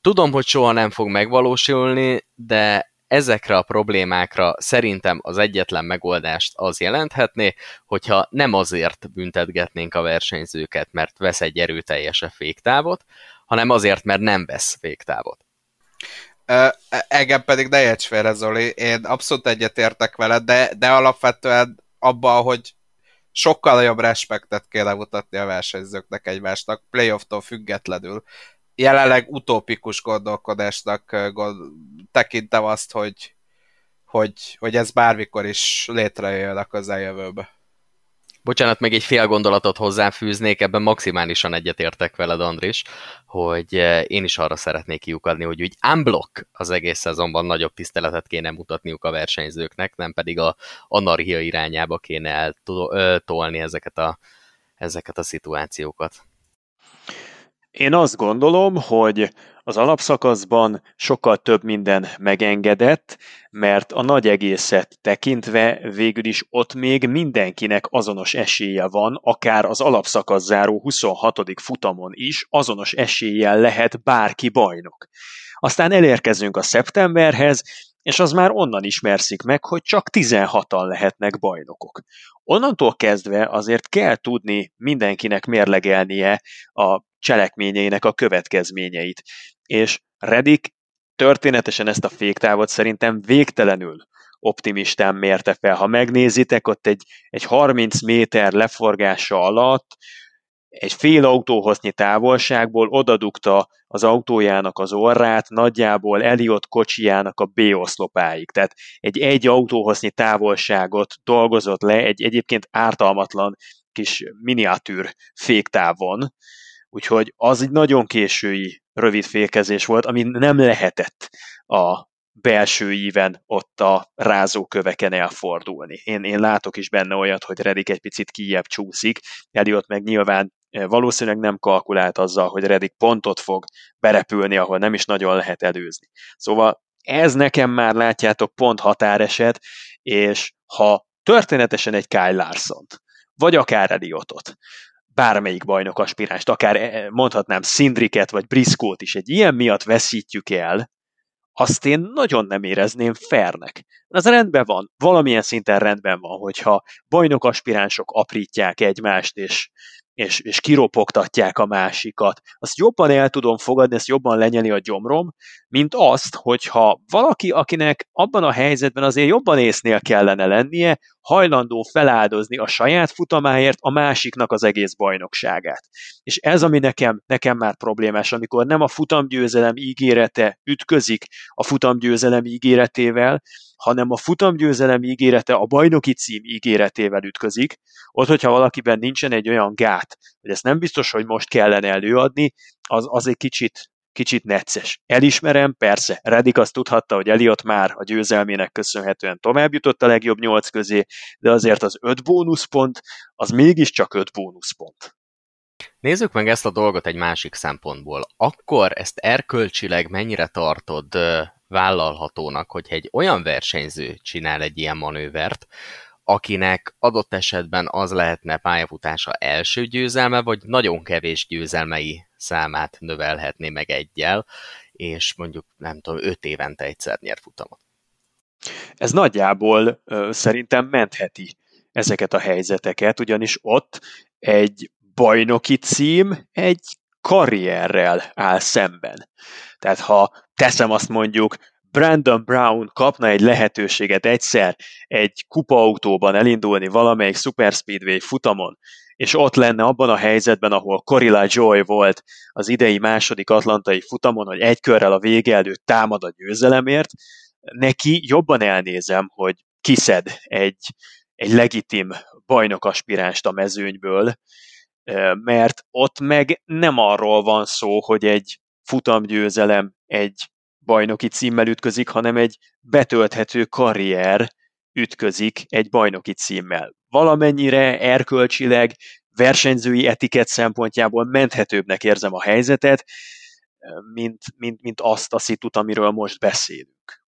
tudom, hogy soha nem fog megvalósulni, de ezekre a problémákra szerintem az egyetlen megoldást az jelenthetné, hogyha nem azért büntetgetnénk a versenyzőket, mert vesz egy erőteljes féktávot, hanem azért, mert nem vesz féktávot. Uh, pedig ne érts félre, Zoli, én abszolút egyetértek veled, de, de alapvetően abban, hogy sokkal jobb respektet kéne mutatni a versenyzőknek egymásnak, playoff-tól függetlenül jelenleg utópikus gondolkodásnak gond, tekintem azt, hogy, hogy, hogy ez bármikor is létrejön a közeljövőbe. Bocsánat, még egy fél gondolatot hozzáfűznék, ebben maximálisan egyetértek veled, Andris, hogy én is arra szeretnék kiukadni, hogy úgy unblock az egész szezonban nagyobb tiszteletet kéne mutatniuk a versenyzőknek, nem pedig a anarchia irányába kéne eltolni ezeket a, ezeket a szituációkat. Én azt gondolom, hogy az alapszakaszban sokkal több minden megengedett, mert a nagy egészet tekintve végül is ott még mindenkinek azonos esélye van, akár az alapszakasz záró 26. futamon is azonos eséllyel lehet bárki bajnok. Aztán elérkezünk a szeptemberhez, és az már onnan ismerszik meg, hogy csak 16-an lehetnek bajnokok. Onnantól kezdve azért kell tudni mindenkinek mérlegelnie a cselekményeinek a következményeit. És Redik történetesen ezt a féktávot szerintem végtelenül optimistán mérte fel. Ha megnézitek, ott egy, egy 30 méter leforgása alatt egy fél autóhoznyi távolságból odadugta az autójának az orrát, nagyjából Eliott kocsijának a B-oszlopáig. Tehát egy egy autóhoznyi távolságot dolgozott le egy egyébként ártalmatlan kis miniatűr féktávon, Úgyhogy az egy nagyon késői rövid fékezés volt, ami nem lehetett a belső íven ott a rázóköveken elfordulni. Én, én látok is benne olyat, hogy Redik egy picit kijebb csúszik, Eliott meg nyilván valószínűleg nem kalkulált azzal, hogy Redik pontot fog berepülni, ahol nem is nagyon lehet előzni. Szóval ez nekem már látjátok pont határeset, és ha történetesen egy Kyle larson vagy akár Eliottot bármelyik bajnok aspiránst, akár eh, mondhatnám Szindriket vagy Briskót is egy ilyen miatt veszítjük el, azt én nagyon nem érezném fernek. Az rendben van, valamilyen szinten rendben van, hogyha bajnok aspiránsok aprítják egymást, és és, és kiropogtatják a másikat. Azt jobban el tudom fogadni, ezt jobban lenyeli a gyomrom, mint azt, hogyha valaki, akinek abban a helyzetben azért jobban észnél kellene lennie, hajlandó feláldozni a saját futamáért a másiknak az egész bajnokságát. És ez, ami nekem, nekem már problémás, amikor nem a futamgyőzelem ígérete ütközik a futamgyőzelem ígéretével, hanem a futamgyőzelem ígérete a bajnoki cím ígéretével ütközik, ott, hogyha valakiben nincsen egy olyan gát, hogy ezt nem biztos, hogy most kellene előadni, az, az egy kicsit, kicsit necces. Elismerem, persze, Redik azt tudhatta, hogy Eliott már a győzelmének köszönhetően tovább jutott a legjobb nyolc közé, de azért az öt bónuszpont, az mégiscsak öt bónuszpont. Nézzük meg ezt a dolgot egy másik szempontból. Akkor ezt erkölcsileg mennyire tartod vállalhatónak, hogy egy olyan versenyző csinál egy ilyen manővert, akinek adott esetben az lehetne pályafutása első győzelme, vagy nagyon kevés győzelmei számát növelhetné meg egyel, és mondjuk nem tudom, öt évente egyszer nyer futamot. Ez nagyjából ö, szerintem mentheti ezeket a helyzeteket, ugyanis ott egy bajnoki cím egy karrierrel áll szemben. Tehát ha teszem azt mondjuk Brandon Brown kapna egy lehetőséget egyszer egy kupaautóban elindulni valamelyik Super Speedway futamon, és ott lenne abban a helyzetben, ahol Corilla Joy volt az idei második atlantai futamon, hogy egy körrel a vége előtt támad a győzelemért, neki jobban elnézem, hogy kiszed egy, egy legitim bajnokaspiránst a mezőnyből, mert ott meg nem arról van szó, hogy egy futamgyőzelem egy bajnoki címmel ütközik, hanem egy betölthető karrier ütközik egy bajnoki címmel. Valamennyire erkölcsileg, versenyzői etiket szempontjából menthetőbbnek érzem a helyzetet, mint, mint, mint azt a szitut, amiről most beszélünk.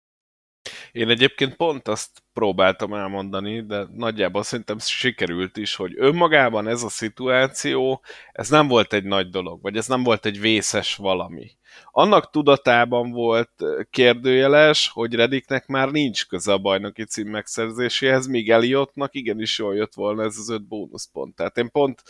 Én egyébként pont azt próbáltam elmondani, de nagyjából szerintem sikerült is, hogy önmagában ez a szituáció, ez nem volt egy nagy dolog, vagy ez nem volt egy vészes valami. Annak tudatában volt kérdőjeles, hogy Rediknek már nincs köze a bajnoki cím megszerzéséhez, míg Eliottnak igenis jól jött volna ez az öt bónuszpont. Tehát én pont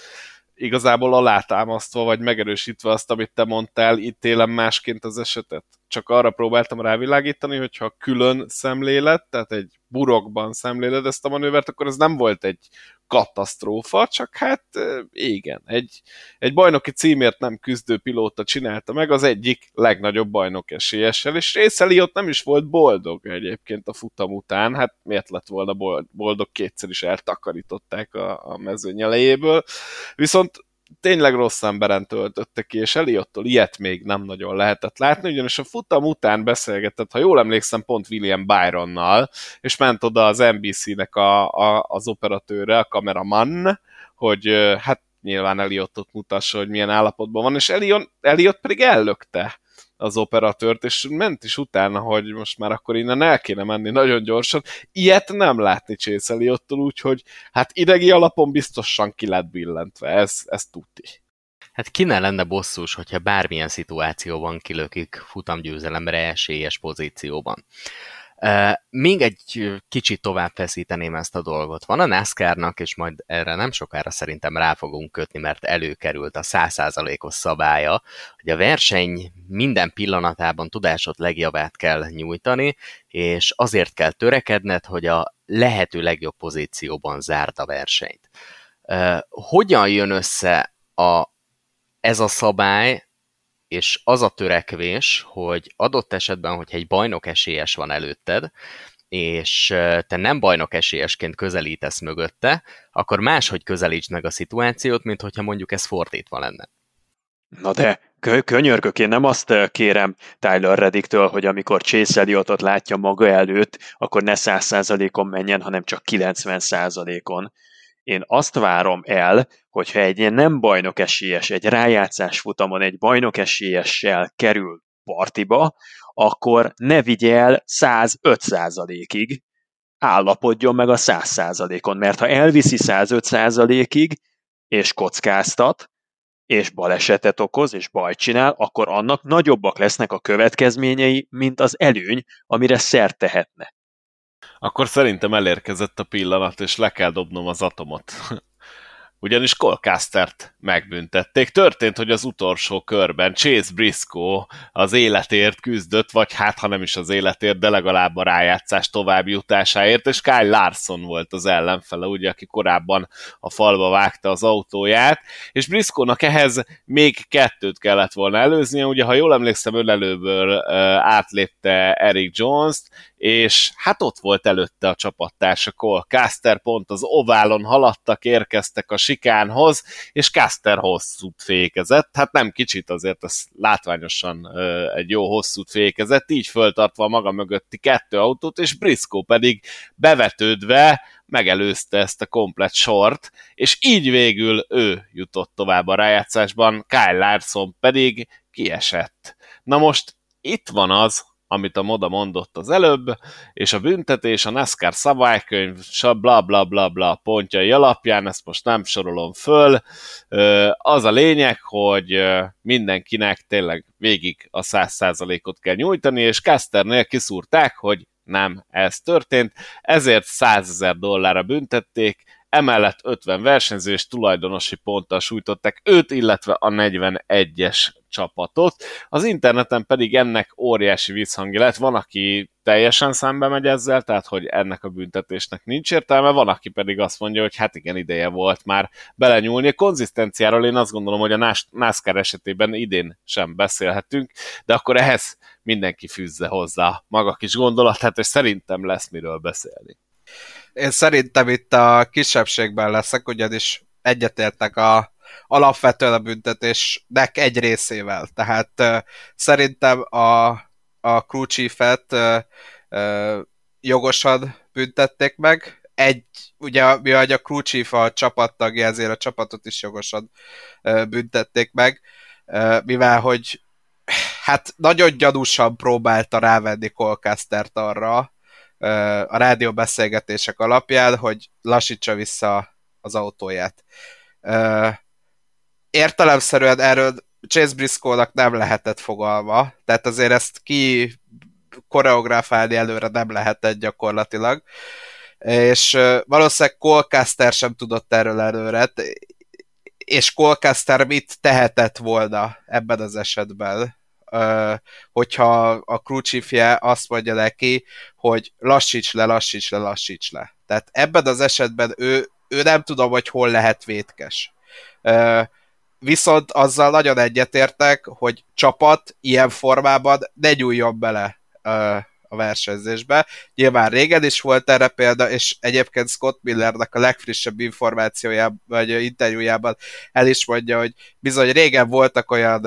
igazából alátámasztva, vagy megerősítve azt, amit te mondtál, itt élem másként az esetet. Csak arra próbáltam rávilágítani, hogyha külön szemlélet, tehát egy burokban szemléled ezt a manővert, akkor ez nem volt egy katasztrófa, csak hát igen, egy, egy bajnoki címért nem küzdő pilóta csinálta meg az egyik legnagyobb bajnok esélyessel, és részeli ott nem is volt boldog egyébként a futam után, hát miért lett volna boldog, kétszer is eltakarították a, a mezőny elejéből, viszont tényleg rossz emberen töltötte ki, és Eliottól ilyet még nem nagyon lehetett látni, ugyanis a futam után beszélgetett, ha jól emlékszem, pont William Byronnal, és ment oda az NBC-nek a, a, az operatőre, a kameraman, hogy hát nyilván Eliottot mutassa, hogy milyen állapotban van, és Elion, Eliott pedig ellökte az operatőrt, és ment is utána, hogy most már akkor innen el kéne menni nagyon gyorsan. Ilyet nem látni Chase ottól, úgyhogy hát idegi alapon biztosan ki lett billentve, ez, ez tuti. Hát ki ne lenne bosszús, hogyha bármilyen szituációban kilökik futamgyőzelemre esélyes pozícióban. Még egy kicsit tovább feszíteném ezt a dolgot. Van a NASCAR-nak, és majd erre nem sokára szerintem rá fogunk kötni, mert előkerült a 100%-os szabálya, hogy a verseny minden pillanatában tudásod legjavát kell nyújtani, és azért kell törekedned, hogy a lehető legjobb pozícióban zárd a versenyt. Hogyan jön össze a, ez a szabály és az a törekvés, hogy adott esetben, hogyha egy bajnok esélyes van előtted, és te nem bajnok esélyesként közelítesz mögötte, akkor máshogy közelítsd meg a szituációt, mint hogyha mondjuk ez fordítva lenne. Na de, könyörgök, én nem azt kérem Tyler Reddiktől, hogy amikor Chase Elliotot látja maga előtt, akkor ne 100%-on menjen, hanem csak 90%-on. Én azt várom el, hogyha egy ilyen nem bajnok esélyes, egy rájátszás futamon egy bajnok esélyessel kerül partiba, akkor ne vigye el 105%-ig, állapodjon meg a 100%-on, mert ha elviszi 105%-ig, és kockáztat, és balesetet okoz, és bajt csinál, akkor annak nagyobbak lesznek a következményei, mint az előny, amire szert tehetne. Akkor szerintem elérkezett a pillanat, és le kell dobnom az atomot. *laughs* ugyanis Colcastert megbüntették. Történt, hogy az utolsó körben Chase Briscoe az életért küzdött, vagy hát ha nem is az életért, de legalább a rájátszás további jutásáért, és Kyle Larson volt az ellenfele, ugye, aki korábban a falba vágta az autóját, és Briscoe-nak ehhez még kettőt kellett volna előznie, ugye, ha jól emlékszem, ölelőből átlépte Eric Jones-t, és hát ott volt előtte a csapattársa Cole Caster, pont az oválon haladtak, érkeztek a sikánhoz, és Caster hosszút fékezett, hát nem kicsit azért, ez látványosan egy jó hosszút fékezett, így föltartva maga mögötti kettő autót, és Briscoe pedig bevetődve megelőzte ezt a komplet sort, és így végül ő jutott tovább a rájátszásban, Kyle Larson pedig kiesett. Na most itt van az, amit a Moda mondott az előbb, és a büntetés a NASCAR szabálykönyv, bla bla bla bla pontjai alapján, ezt most nem sorolom föl, az a lényeg, hogy mindenkinek tényleg végig a 100%-ot kell nyújtani, és Casternél kiszúrták, hogy nem ez történt, ezért 100 ezer dollárra büntették, emellett 50 versenyző és tulajdonosi ponttal sújtották őt, illetve a 41-es csapatot. Az interneten pedig ennek óriási visszhangja lett. Van, aki teljesen szembe megy ezzel, tehát hogy ennek a büntetésnek nincs értelme, van, aki pedig azt mondja, hogy hát igen, ideje volt már belenyúlni. A konzisztenciáról én azt gondolom, hogy a NASCAR esetében idén sem beszélhetünk, de akkor ehhez mindenki fűzze hozzá maga kis gondolatát, és szerintem lesz miről beszélni. Én szerintem itt a kisebbségben leszek, ugyanis egyetértek a alapvetően a büntetésnek egy részével. Tehát szerintem a, a crew chief-et jogosan büntették meg. Egy, ugye mi a crew chief a csapattagja, ezért a csapatot is jogosan büntették meg, mivel hogy hát nagyon gyanúsan próbálta rávenni Colcastert arra, a rádió beszélgetések alapján, hogy lassítsa vissza az autóját. Értelemszerűen erről Chase Briscoe-nak nem lehetett fogalma, tehát azért ezt ki koreográfálni előre nem lehetett gyakorlatilag, és valószínűleg Colcaster sem tudott erről előre, és Colcaster mit tehetett volna ebben az esetben? hogyha a crew chiefje azt mondja neki, hogy lassíts le, lassíts le, lassíts le. Tehát ebben az esetben ő, ő nem tudom, hogy hol lehet vétkes. Viszont azzal nagyon egyetértek, hogy csapat ilyen formában ne nyúljon bele a versenyzésbe. Nyilván régen is volt erre példa, és egyébként Scott Millernek a legfrissebb információjában, vagy interjújában el is mondja, hogy bizony régen voltak olyan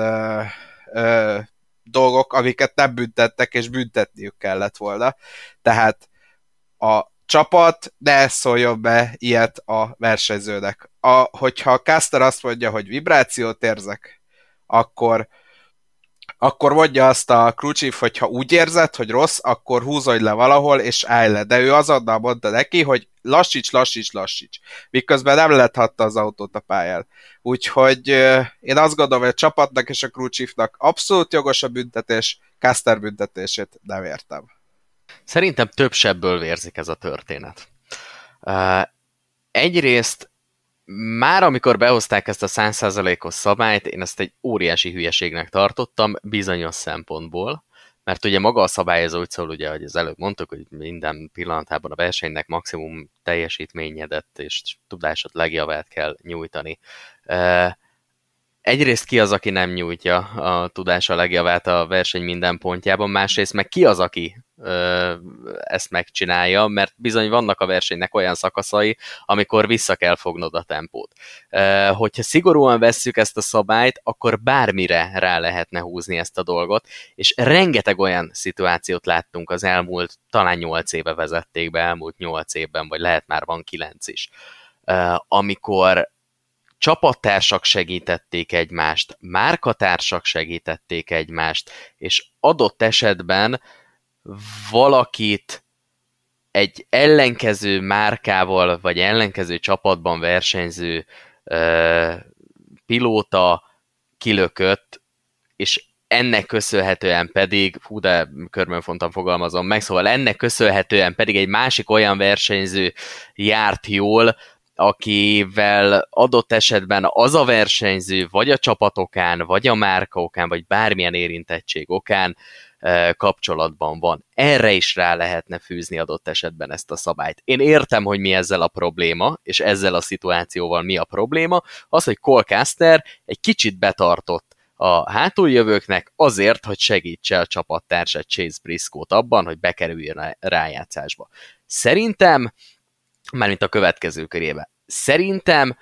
ö, dolgok, amiket nem büntettek, és büntetniük kellett volna. Tehát a csapat ne szóljon be ilyet a versenyzőnek. A, hogyha a caster azt mondja, hogy vibrációt érzek, akkor akkor mondja azt a crew hogy ha úgy érzed, hogy rossz, akkor húzodj le valahol, és állj le. De ő azonnal mondta neki, hogy lassíts, lassíts, lassíts. Miközben nem lethatta az autót a pályán. Úgyhogy én azt gondolom, hogy a csapatnak és a crew abszolút jogos a büntetés, Caster büntetését nem értem. Szerintem több sebből vérzik ez a történet. Uh, egyrészt már amikor behozták ezt a 100%-os szabályt, én ezt egy óriási hülyeségnek tartottam bizonyos szempontból, mert ugye maga a szabályozó úgy szól, ugye, hogy az előbb mondtuk, hogy minden pillanatában a versenynek maximum teljesítményedet és tudásod legjavát kell nyújtani egyrészt ki az, aki nem nyújtja a tudása legjavát a verseny minden pontjában, másrészt meg ki az, aki ö, ezt megcsinálja, mert bizony vannak a versenynek olyan szakaszai, amikor vissza kell fognod a tempót. Ö, hogyha szigorúan vesszük ezt a szabályt, akkor bármire rá lehetne húzni ezt a dolgot, és rengeteg olyan szituációt láttunk az elmúlt, talán 8 éve vezették be, elmúlt 8 évben, vagy lehet már van 9 is, ö, amikor csapattársak segítették egymást, márkatársak segítették egymást, és adott esetben valakit egy ellenkező márkával, vagy ellenkező csapatban versenyző ö, pilóta kilökött, és ennek köszönhetően pedig, hú de körmönfontan fogalmazom meg, szóval ennek köszönhetően pedig egy másik olyan versenyző járt jól, akivel adott esetben az a versenyző, vagy a csapatokán, vagy a márka okán, vagy bármilyen érintettség okán kapcsolatban van. Erre is rá lehetne fűzni adott esetben ezt a szabályt. Én értem, hogy mi ezzel a probléma, és ezzel a szituációval mi a probléma, az, hogy Colcaster egy kicsit betartott a hátuljövőknek azért, hogy segítse a csapattársát Chase Briscoe-t abban, hogy bekerüljön a rájátszásba. Szerintem mármint a következő körébe. Szerintem,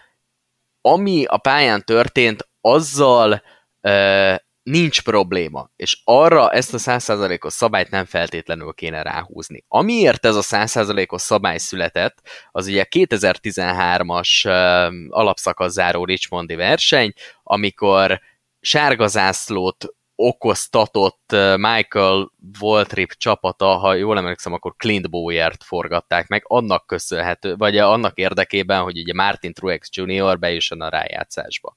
ami a pályán történt, azzal ö, nincs probléma, és arra ezt a 100%-os szabályt nem feltétlenül kéne ráhúzni. Amiért ez a 100%-os szabály született, az ugye 2013-as ö, alapszakaszáró Richmondi verseny, amikor sárgazászlót okoztatott Michael Waltrip csapata, ha jól emlékszem, akkor Clint Bowyer-t forgatták meg, annak köszönhető, vagy annak érdekében, hogy ugye Martin Truex Jr. bejusson a rájátszásba.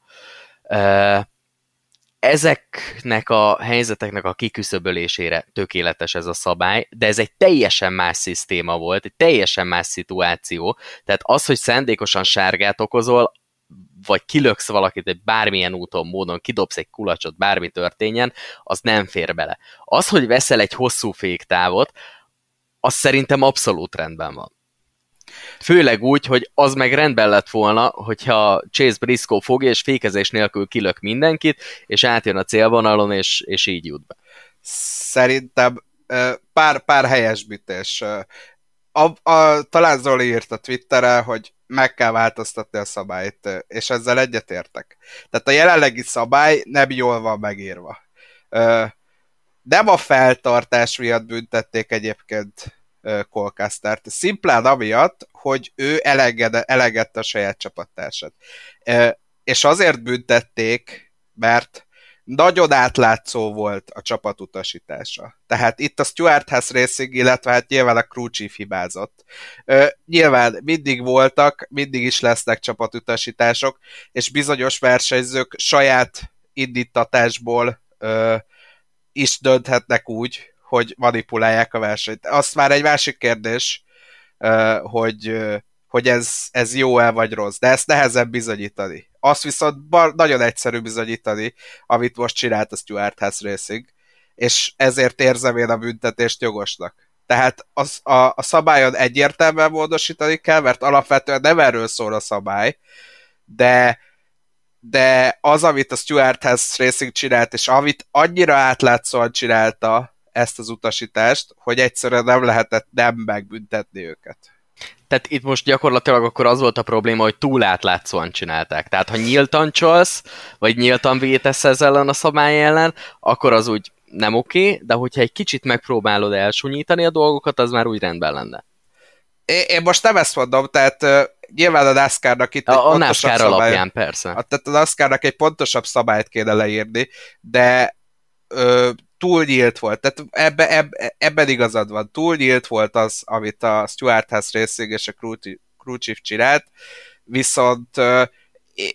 Ezeknek a helyzeteknek a kiküszöbölésére tökéletes ez a szabály, de ez egy teljesen más szisztéma volt, egy teljesen más szituáció, tehát az, hogy szándékosan sárgát okozol, vagy kilöksz valakit egy bármilyen úton, módon, kidobsz egy kulacsot, bármi történjen, az nem fér bele. Az, hogy veszel egy hosszú féktávot, az szerintem abszolút rendben van. Főleg úgy, hogy az meg rendben lett volna, hogyha Chase Briscoe fogja, és fékezés nélkül kilök mindenkit, és átjön a célvonalon, és, és így jut be. Szerintem pár, pár helyesbítés. A, a, talán Zoli írt a Twitterre, hogy meg kell változtatni a szabályt, és ezzel egyetértek. Tehát a jelenlegi szabály nem jól van megírva. Nem a feltartás miatt büntették egyébként Colcastert. Szimplán amiatt, hogy ő eleged, elegedte a saját csapattársat. És azért büntették, mert nagyon átlátszó volt a csapat utasítása. Tehát itt a Stuart House Racing, illetve hát nyilván a crew chief hibázott. Ö, nyilván mindig voltak, mindig is lesznek csapatutasítások, és bizonyos versenyzők saját indítatásból ö, is dönthetnek úgy, hogy manipulálják a versenyt. Azt már egy másik kérdés, hogy, hogy ez, ez jó-e vagy rossz, de ezt nehezebb bizonyítani. Azt viszont bar, nagyon egyszerű bizonyítani, amit most csinált a Stuart House Racing, és ezért érzem én a büntetést jogosnak. Tehát az, a, a szabályon egyértelműen módosítani kell, mert alapvetően nem erről szól a szabály, de de az, amit a Stuart House Racing csinált, és amit annyira átlátszóan csinálta, ezt az utasítást, hogy egyszerűen nem lehetett nem megbüntetni őket. Tehát itt most gyakorlatilag akkor az volt a probléma, hogy túl átlátszóan csinálták. Tehát ha nyíltan csalsz, vagy nyíltan vétesz ezzel ellen a szabály ellen, akkor az úgy nem oké, okay, de hogyha egy kicsit megpróbálod elsúnyítani a dolgokat, az már úgy rendben lenne. Én, én most nem ezt mondom, tehát uh, nyilván a NASCAR-nak itt a, egy a NASCAR szabály, alapján, persze. A, tehát a NASCAR-nak egy pontosabb szabályt kéne leírni, de uh, túl nyílt volt. Tehát ebbe, ebbe, ebben igazad van. Túl nyílt volt az, amit a Stuart House Racing és a Crew Chief csinált, viszont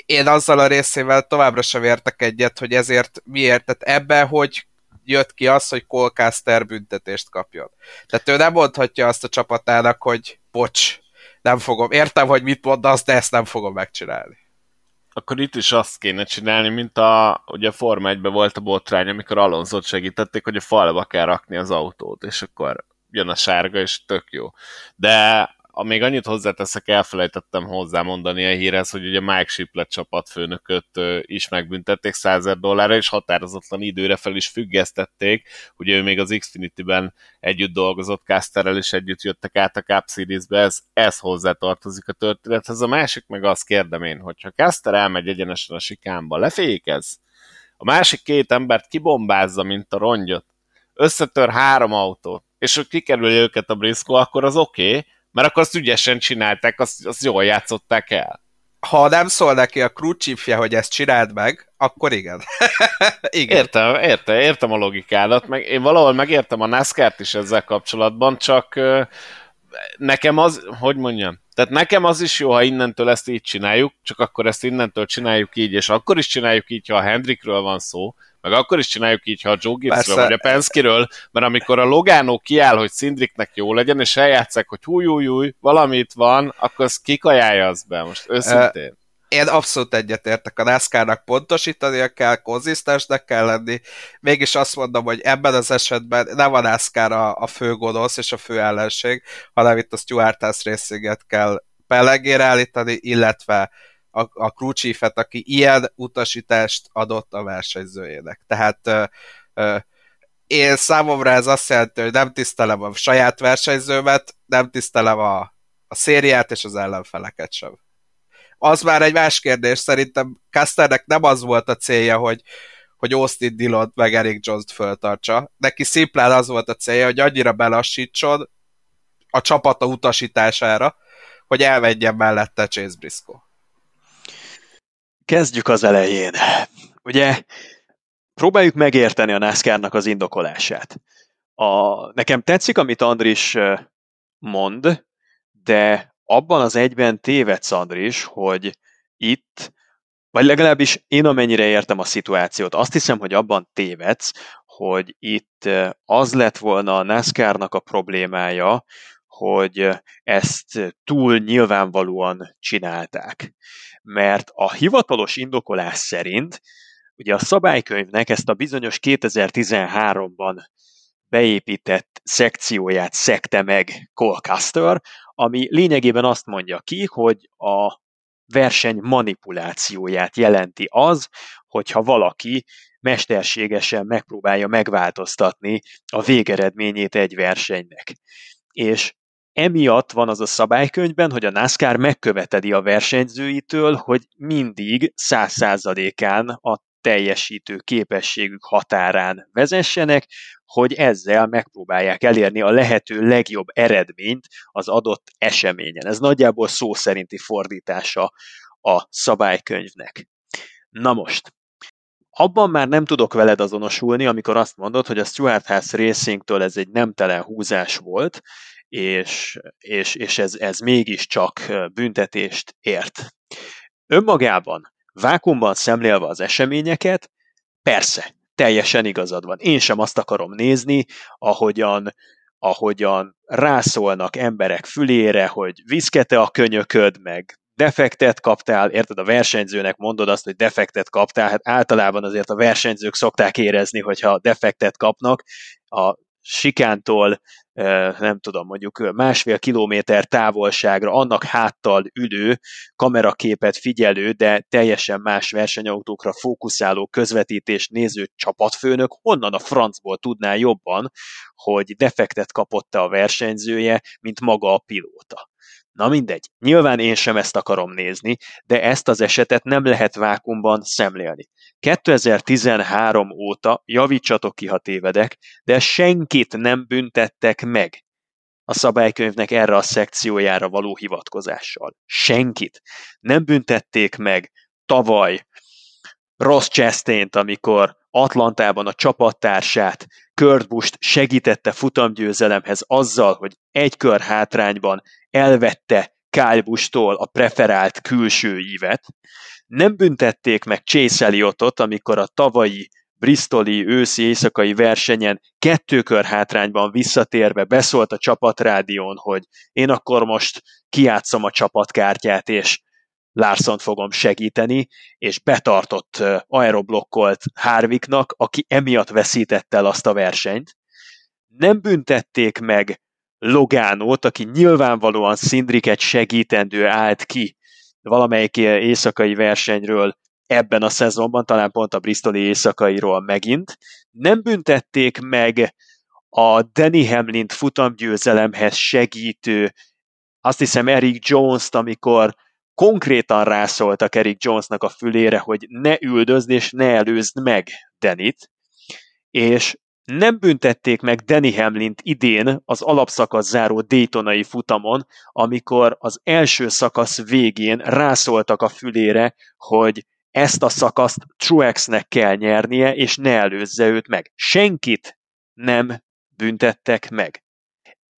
én azzal a részével továbbra sem értek egyet, hogy ezért miért. Tehát ebbe, hogy jött ki az, hogy Colcaster büntetést kapjon. Tehát ő nem mondhatja azt a csapatának, hogy bocs, nem fogom. Értem, hogy mit mondasz, de ezt nem fogom megcsinálni akkor itt is azt kéne csinálni, mint a, ugye a Forma 1 volt a botrány, amikor Alonso segítették, hogy a falba kell rakni az autót, és akkor jön a sárga, és tök jó. De még annyit hozzáteszek, elfelejtettem hozzámondani a hírhez, hogy ugye Mike Shiplet csapatfőnököt is megbüntették 100 dollárra, és határozatlan időre fel is függesztették. Ugye ő még az Xfinity-ben együtt dolgozott Casterrel, és együtt jöttek át a Cup Series-be, ez, ez hozzátartozik a történethez. A másik meg azt kérdem én, hogyha Caster elmegy egyenesen a sikánba, lefékez, a másik két embert kibombázza, mint a rongyot, összetör három autót, és hogy kikerülje őket a Briscoe, akkor az oké, okay, mert akkor azt ügyesen csinálták, azt, azt jól játszották el. Ha nem szól neki a chiefje, hogy ezt csináld meg, akkor igen. *laughs* igen. Értem, értem, értem a logikádat, meg én valahol megértem a NASCAR-t is ezzel kapcsolatban, csak nekem az, hogy mondjam, tehát nekem az is jó, ha innentől ezt így csináljuk, csak akkor ezt innentől csináljuk így, és akkor is csináljuk így, ha a Hendrikről van szó, meg akkor is csináljuk így, ha a Joe Gibbsről vagy a Penske-ről, mert amikor a Logano kiáll, hogy Szindriknek jó legyen, és eljátszák, hogy húj, húj, húj, valamit van, akkor az kikajálja az be most, őszintén. Én abszolút egyetértek, a NASCAR-nak pontosítania kell, konzisztensnek kell lenni, mégis azt mondom, hogy ebben az esetben nem a NASCAR a, a fő gonosz és a fő ellenség, hanem itt a Stuart House kell pelegére állítani, illetve a, a crew chiefet, aki ilyen utasítást adott a versenyzőjének. Tehát ö, ö, én számomra ez azt jelenti, hogy nem tisztelem a saját versenyzőmet, nem tisztelem a, a szériát és az ellenfeleket sem. Az már egy más kérdés, szerintem Casternek nem az volt a célja, hogy, hogy Austin Dillon meg Eric Jones-t föltartsa. Neki szimplán az volt a célja, hogy annyira belassítson a csapata utasítására, hogy elvegyen mellette Chase Briscoe. Kezdjük az elején. Ugye próbáljuk megérteni a NASCAR-nak az indokolását. A, nekem tetszik, amit Andris mond, de abban az egyben tévedsz, Andris, hogy itt, vagy legalábbis én amennyire értem a szituációt, azt hiszem, hogy abban tévedsz, hogy itt az lett volna a NASCAR-nak a problémája, hogy ezt túl nyilvánvalóan csinálták. Mert a hivatalos indokolás szerint ugye a szabálykönyvnek ezt a bizonyos 2013-ban beépített szekcióját szekte meg Colcaster, ami lényegében azt mondja ki, hogy a verseny manipulációját jelenti az, hogyha valaki mesterségesen megpróbálja megváltoztatni a végeredményét egy versenynek. És emiatt van az a szabálykönyvben, hogy a NASCAR megköveteli a versenyzőitől, hogy mindig száz százalékán a teljesítő képességük határán vezessenek, hogy ezzel megpróbálják elérni a lehető legjobb eredményt az adott eseményen. Ez nagyjából szó szerinti fordítása a szabálykönyvnek. Na most, abban már nem tudok veled azonosulni, amikor azt mondod, hogy a Stuart House Racingtől ez egy nemtelen húzás volt, és, és, és ez, ez mégiscsak büntetést ért. Önmagában, vákumban szemlélve az eseményeket, persze, teljesen igazad van. Én sem azt akarom nézni, ahogyan, ahogyan rászólnak emberek fülére, hogy viszkete a könyököd, meg defektet kaptál, érted, a versenyzőnek mondod azt, hogy defektet kaptál, hát általában azért a versenyzők szokták érezni, hogyha defektet kapnak, a sikántól nem tudom, mondjuk másfél kilométer távolságra annak háttal ülő, kameraképet figyelő, de teljesen más versenyautókra fókuszáló közvetítés néző csapatfőnök honnan a francból tudná jobban, hogy defektet kapott a versenyzője, mint maga a pilóta. Na mindegy, nyilván én sem ezt akarom nézni, de ezt az esetet nem lehet vákumban szemlélni. 2013 óta, javítsatok ki, ha tévedek, de senkit nem büntettek meg a szabálykönyvnek erre a szekciójára való hivatkozással. Senkit. Nem büntették meg tavaly Ross chastain amikor Atlantában a csapattársát, Kurt Busch segítette futamgyőzelemhez azzal, hogy egy kör hátrányban elvette Kyle Busch-tól a preferált külső ívet. Nem büntették meg Chase Elliotot, amikor a tavalyi Bristoli őszi éjszakai versenyen kettőkör hátrányban visszatérve beszólt a csapatrádión, hogy én akkor most kiátszom a csapatkártyát, és Larson fogom segíteni, és betartott aeroblokkolt Harvicknak, aki emiatt veszítette el azt a versenyt. Nem büntették meg Logánót, aki nyilvánvalóan Szindriket segítendő állt ki valamelyik éjszakai versenyről ebben a szezonban, talán pont a Bristoli éjszakairól megint. Nem büntették meg a Danny Hamlin futamgyőzelemhez segítő, azt hiszem Eric Jones-t, amikor konkrétan rászóltak Eric Jonesnak a fülére, hogy ne üldözd és ne előzd meg Denit, és nem büntették meg Danny Hamlint idén az alapszakasz záró Daytonai futamon, amikor az első szakasz végén rászóltak a fülére, hogy ezt a szakaszt Truexnek kell nyernie, és ne előzze őt meg. Senkit nem büntettek meg.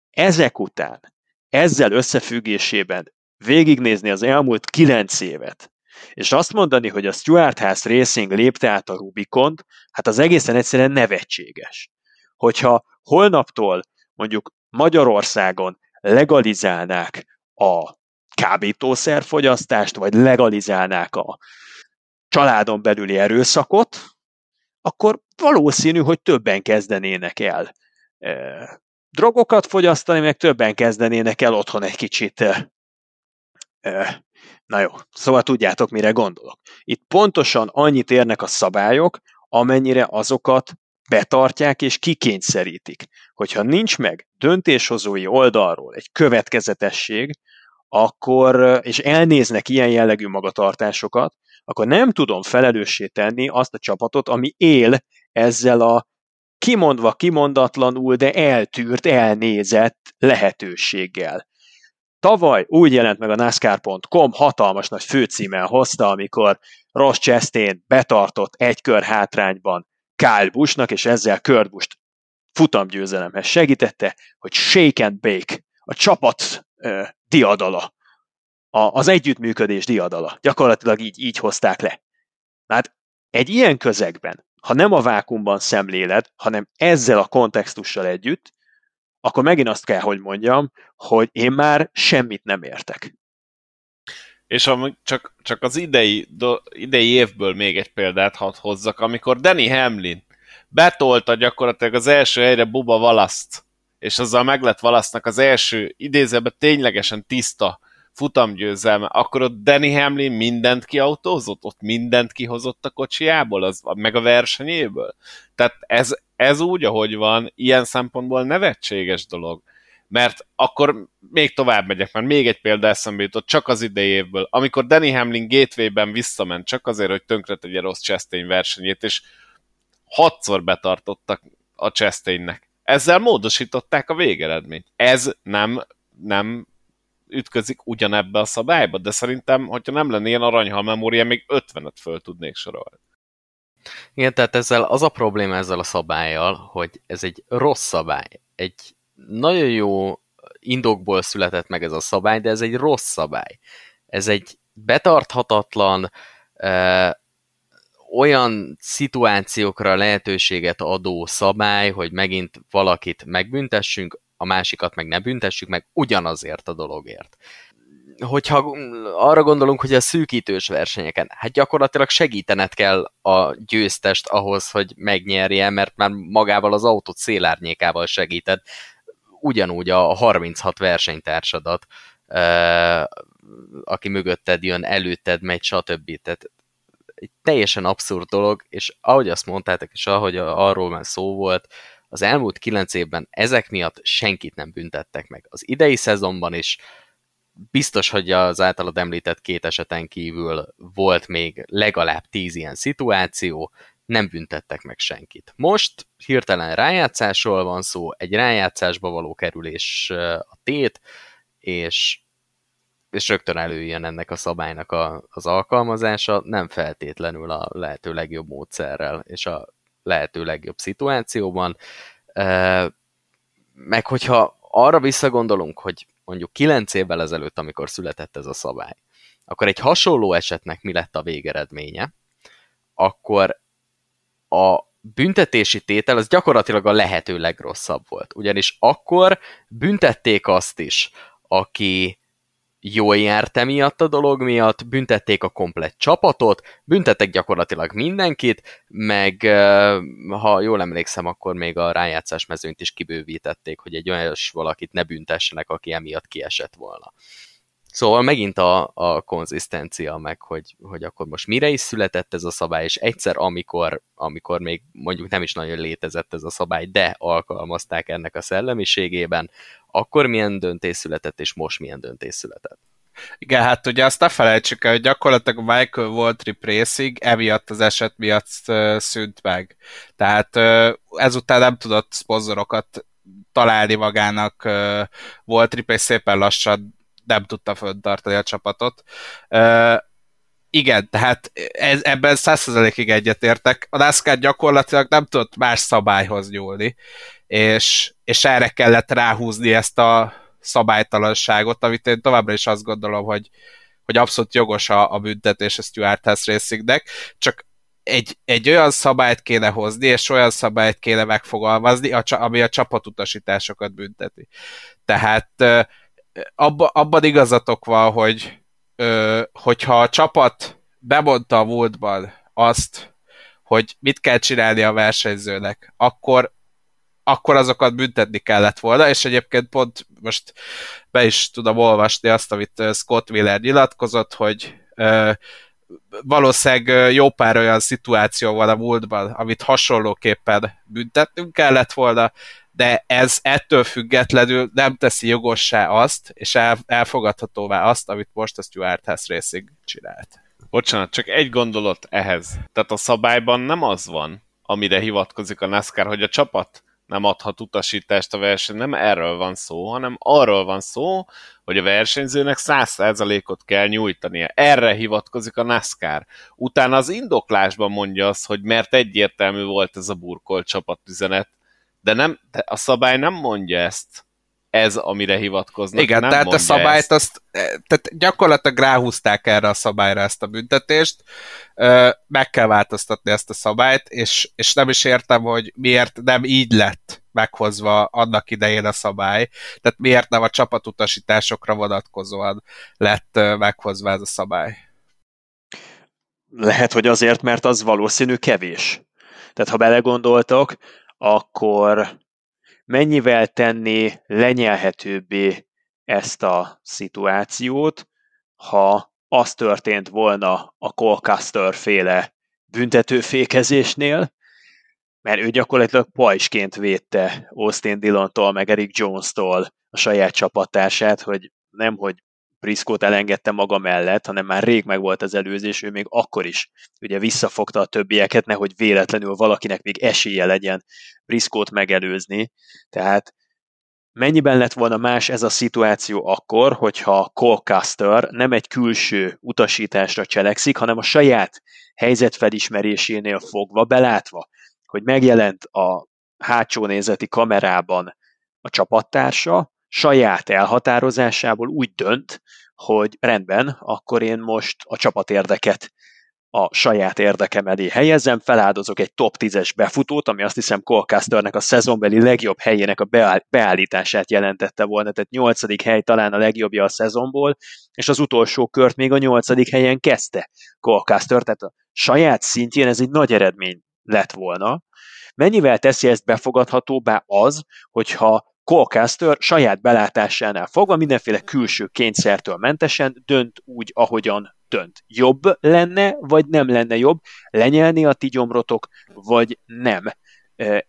Ezek után, ezzel összefüggésében végignézni az elmúlt kilenc évet, és azt mondani, hogy a Stuart House Racing lépte át a Rubikont, hát az egészen egyszerűen nevetséges. Hogyha holnaptól mondjuk Magyarországon legalizálnák a kábítószerfogyasztást, vagy legalizálnák a családon belüli erőszakot, akkor valószínű, hogy többen kezdenének el e, drogokat fogyasztani, meg többen kezdenének el otthon egy kicsit e, Na jó, szóval tudjátok, mire gondolok. Itt pontosan annyit érnek a szabályok, amennyire azokat betartják és kikényszerítik. Hogyha nincs meg döntéshozói oldalról egy következetesség, akkor, és elnéznek ilyen jellegű magatartásokat, akkor nem tudom felelőssé tenni azt a csapatot, ami él ezzel a kimondva kimondatlanul, de eltűrt, elnézett lehetőséggel. Tavaly úgy jelent meg a NASCAR.com, hatalmas nagy főcímmel hozta, amikor Ross Chastain betartott egy kör hátrányban Kyle Buschnak, és ezzel Kurt Busch futamgyőzelemhez segítette, hogy shake and bake, a csapat uh, diadala, a, az együttműködés diadala. Gyakorlatilag így, így hozták le. Hát egy ilyen közegben, ha nem a vákumban szemléled, hanem ezzel a kontextussal együtt, akkor megint azt kell, hogy mondjam, hogy én már semmit nem értek. És am- csak, csak az idei, do, idei évből még egy példát hadd hozzak, amikor Danny Hamlin betolta gyakorlatilag az első helyre Buba Valaszt, és azzal meg lett Valasznak az első idézőben ténylegesen tiszta futamgyőzelme, akkor ott Danny Hamlin mindent kiautózott, ott mindent kihozott a kocsiából, az, meg a versenyéből. Tehát ez, ez úgy, ahogy van, ilyen szempontból nevetséges dolog. Mert akkor még tovább megyek, mert még egy példa eszembe jutott, csak az idei évből, amikor Danny Hamlin gateway-ben visszament, csak azért, hogy tönkretegye rossz Chastain versenyét, és hatszor betartottak a Chastainnek. Ezzel módosították a végeredményt. Ez nem, nem ütközik ugyanebbe a szabályba, de szerintem, hogyha nem lenne ilyen aranyhal memória, még 50-et föl tudnék sorolni. Igen, tehát ezzel az a probléma ezzel a szabályjal, hogy ez egy rossz szabály. Egy nagyon jó indokból született meg ez a szabály, de ez egy rossz szabály. Ez egy betarthatatlan, ö, olyan szituációkra lehetőséget adó szabály, hogy megint valakit megbüntessünk, a másikat meg ne büntessük meg ugyanazért a dologért. Hogyha arra gondolunk, hogy a szűkítős versenyeken, hát gyakorlatilag segítened kell a győztest ahhoz, hogy megnyerje, mert már magával az autót szélárnyékával segíted, ugyanúgy a 36 versenytársadat, aki mögötted jön, előtted megy, stb. Tehát egy teljesen abszurd dolog, és ahogy azt mondtátok, és ahogy arról már szó volt, az elmúlt kilenc évben ezek miatt senkit nem büntettek meg. Az idei szezonban is biztos, hogy az általad említett két eseten kívül volt még legalább tíz ilyen szituáció, nem büntettek meg senkit. Most hirtelen rájátszásról van szó, egy rájátszásba való kerülés a tét, és, és rögtön előjön ennek a szabálynak a, az alkalmazása, nem feltétlenül a lehető legjobb módszerrel, és a lehető legjobb szituációban. Meg hogyha arra visszagondolunk, hogy mondjuk 9 évvel ezelőtt, amikor született ez a szabály, akkor egy hasonló esetnek mi lett a végeredménye, akkor a büntetési tétel az gyakorlatilag a lehető legrosszabb volt. Ugyanis akkor büntették azt is, aki jól járt emiatt a dolog miatt, büntették a komplett csapatot, büntettek gyakorlatilag mindenkit, meg ha jól emlékszem, akkor még a rájátszás mezőnyt is kibővítették, hogy egy olyan valakit ne büntessenek, aki emiatt kiesett volna. Szóval megint a, a konzisztencia meg, hogy, hogy akkor most mire is született ez a szabály, és egyszer, amikor, amikor még mondjuk nem is nagyon létezett ez a szabály, de alkalmazták ennek a szellemiségében, akkor milyen döntés született, és most milyen döntés született. Igen, hát ugye azt ne felejtsük el, hogy gyakorlatilag Michael Waltrip Racing emiatt az eset miatt szűnt meg. Tehát ezután nem tudott szponzorokat találni magának Waltrip, és szépen lassan nem tudta föntartani a csapatot. Igen, tehát ez, ebben százszerzelékig egyetértek. A NASCAR gyakorlatilag nem tudott más szabályhoz nyúlni, és, és erre kellett ráhúzni ezt a szabálytalanságot, amit én továbbra is azt gondolom, hogy, hogy abszolút jogos a, a büntetés a Stuart House Racingnek, csak egy, egy olyan szabályt kéne hozni, és olyan szabályt kéne megfogalmazni, ami a csapatutasításokat bünteti. Tehát abba, abban igazatok van, hogy hogyha a csapat bemondta a múltban azt, hogy mit kell csinálni a versenyzőnek, akkor, akkor azokat büntetni kellett volna, és egyébként pont most be is tudom olvasni azt, amit Scott Wheeler nyilatkozott, hogy valószínűleg jó pár olyan szituáció van a múltban, amit hasonlóképpen büntetnünk kellett volna, de ez ettől függetlenül nem teszi jogossá azt, és el, elfogadhatóvá azt, amit most a Stuart House Racing csinált. Bocsánat, csak egy gondolat ehhez. Tehát a szabályban nem az van, amire hivatkozik a NASCAR, hogy a csapat nem adhat utasítást a verseny, nem erről van szó, hanem arról van szó, hogy a versenyzőnek 100%-ot kell nyújtania. Erre hivatkozik a NASCAR. Utána az indoklásban mondja az, hogy mert egyértelmű volt ez a burkolt csapatüzenet, de, nem, de a szabály nem mondja ezt, ez, amire hivatkoznak. Igen, nem tehát a szabályt ezt. azt, tehát gyakorlatilag ráhúzták erre a szabályra ezt a büntetést, meg kell változtatni ezt a szabályt, és, és nem is értem, hogy miért nem így lett meghozva annak idején a szabály, tehát miért nem a csapatutasításokra vonatkozóan lett meghozva ez a szabály. Lehet, hogy azért, mert az valószínű kevés. Tehát ha belegondoltok, akkor mennyivel tenni lenyelhetőbbé ezt a szituációt, ha az történt volna a Colcaster féle büntetőfékezésnél, mert ő gyakorlatilag pajsként védte Austin Dillontól, meg Eric Jones-tól a saját csapatását, hogy nem, hogy Priskót elengedte maga mellett, hanem már rég meg volt az előzés, ő még akkor is ugye visszafogta a többieket, nehogy véletlenül valakinek még esélye legyen Priskót megelőzni. Tehát mennyiben lett volna más ez a szituáció akkor, hogyha Colcaster nem egy külső utasításra cselekszik, hanem a saját helyzetfelismerésénél fogva, belátva, hogy megjelent a hátsó nézeti kamerában a csapattársa, saját elhatározásából úgy dönt, hogy rendben, akkor én most a csapatérdeket a saját érdekem elé helyezem, feláldozok egy top 10-es befutót, ami azt hiszem Colcasternek a szezonbeli legjobb helyének a beállítását jelentette volna, tehát nyolcadik hely talán a legjobbja a szezonból, és az utolsó kört még a nyolcadik helyen kezdte Colcaster, tehát a saját szintjén ez egy nagy eredmény lett volna. Mennyivel teszi ezt befogadhatóbbá az, hogyha Colcaster saját belátásánál fogva mindenféle külső kényszertől mentesen dönt úgy, ahogyan dönt. Jobb lenne, vagy nem lenne jobb lenyelni a ti gyomrotok, vagy nem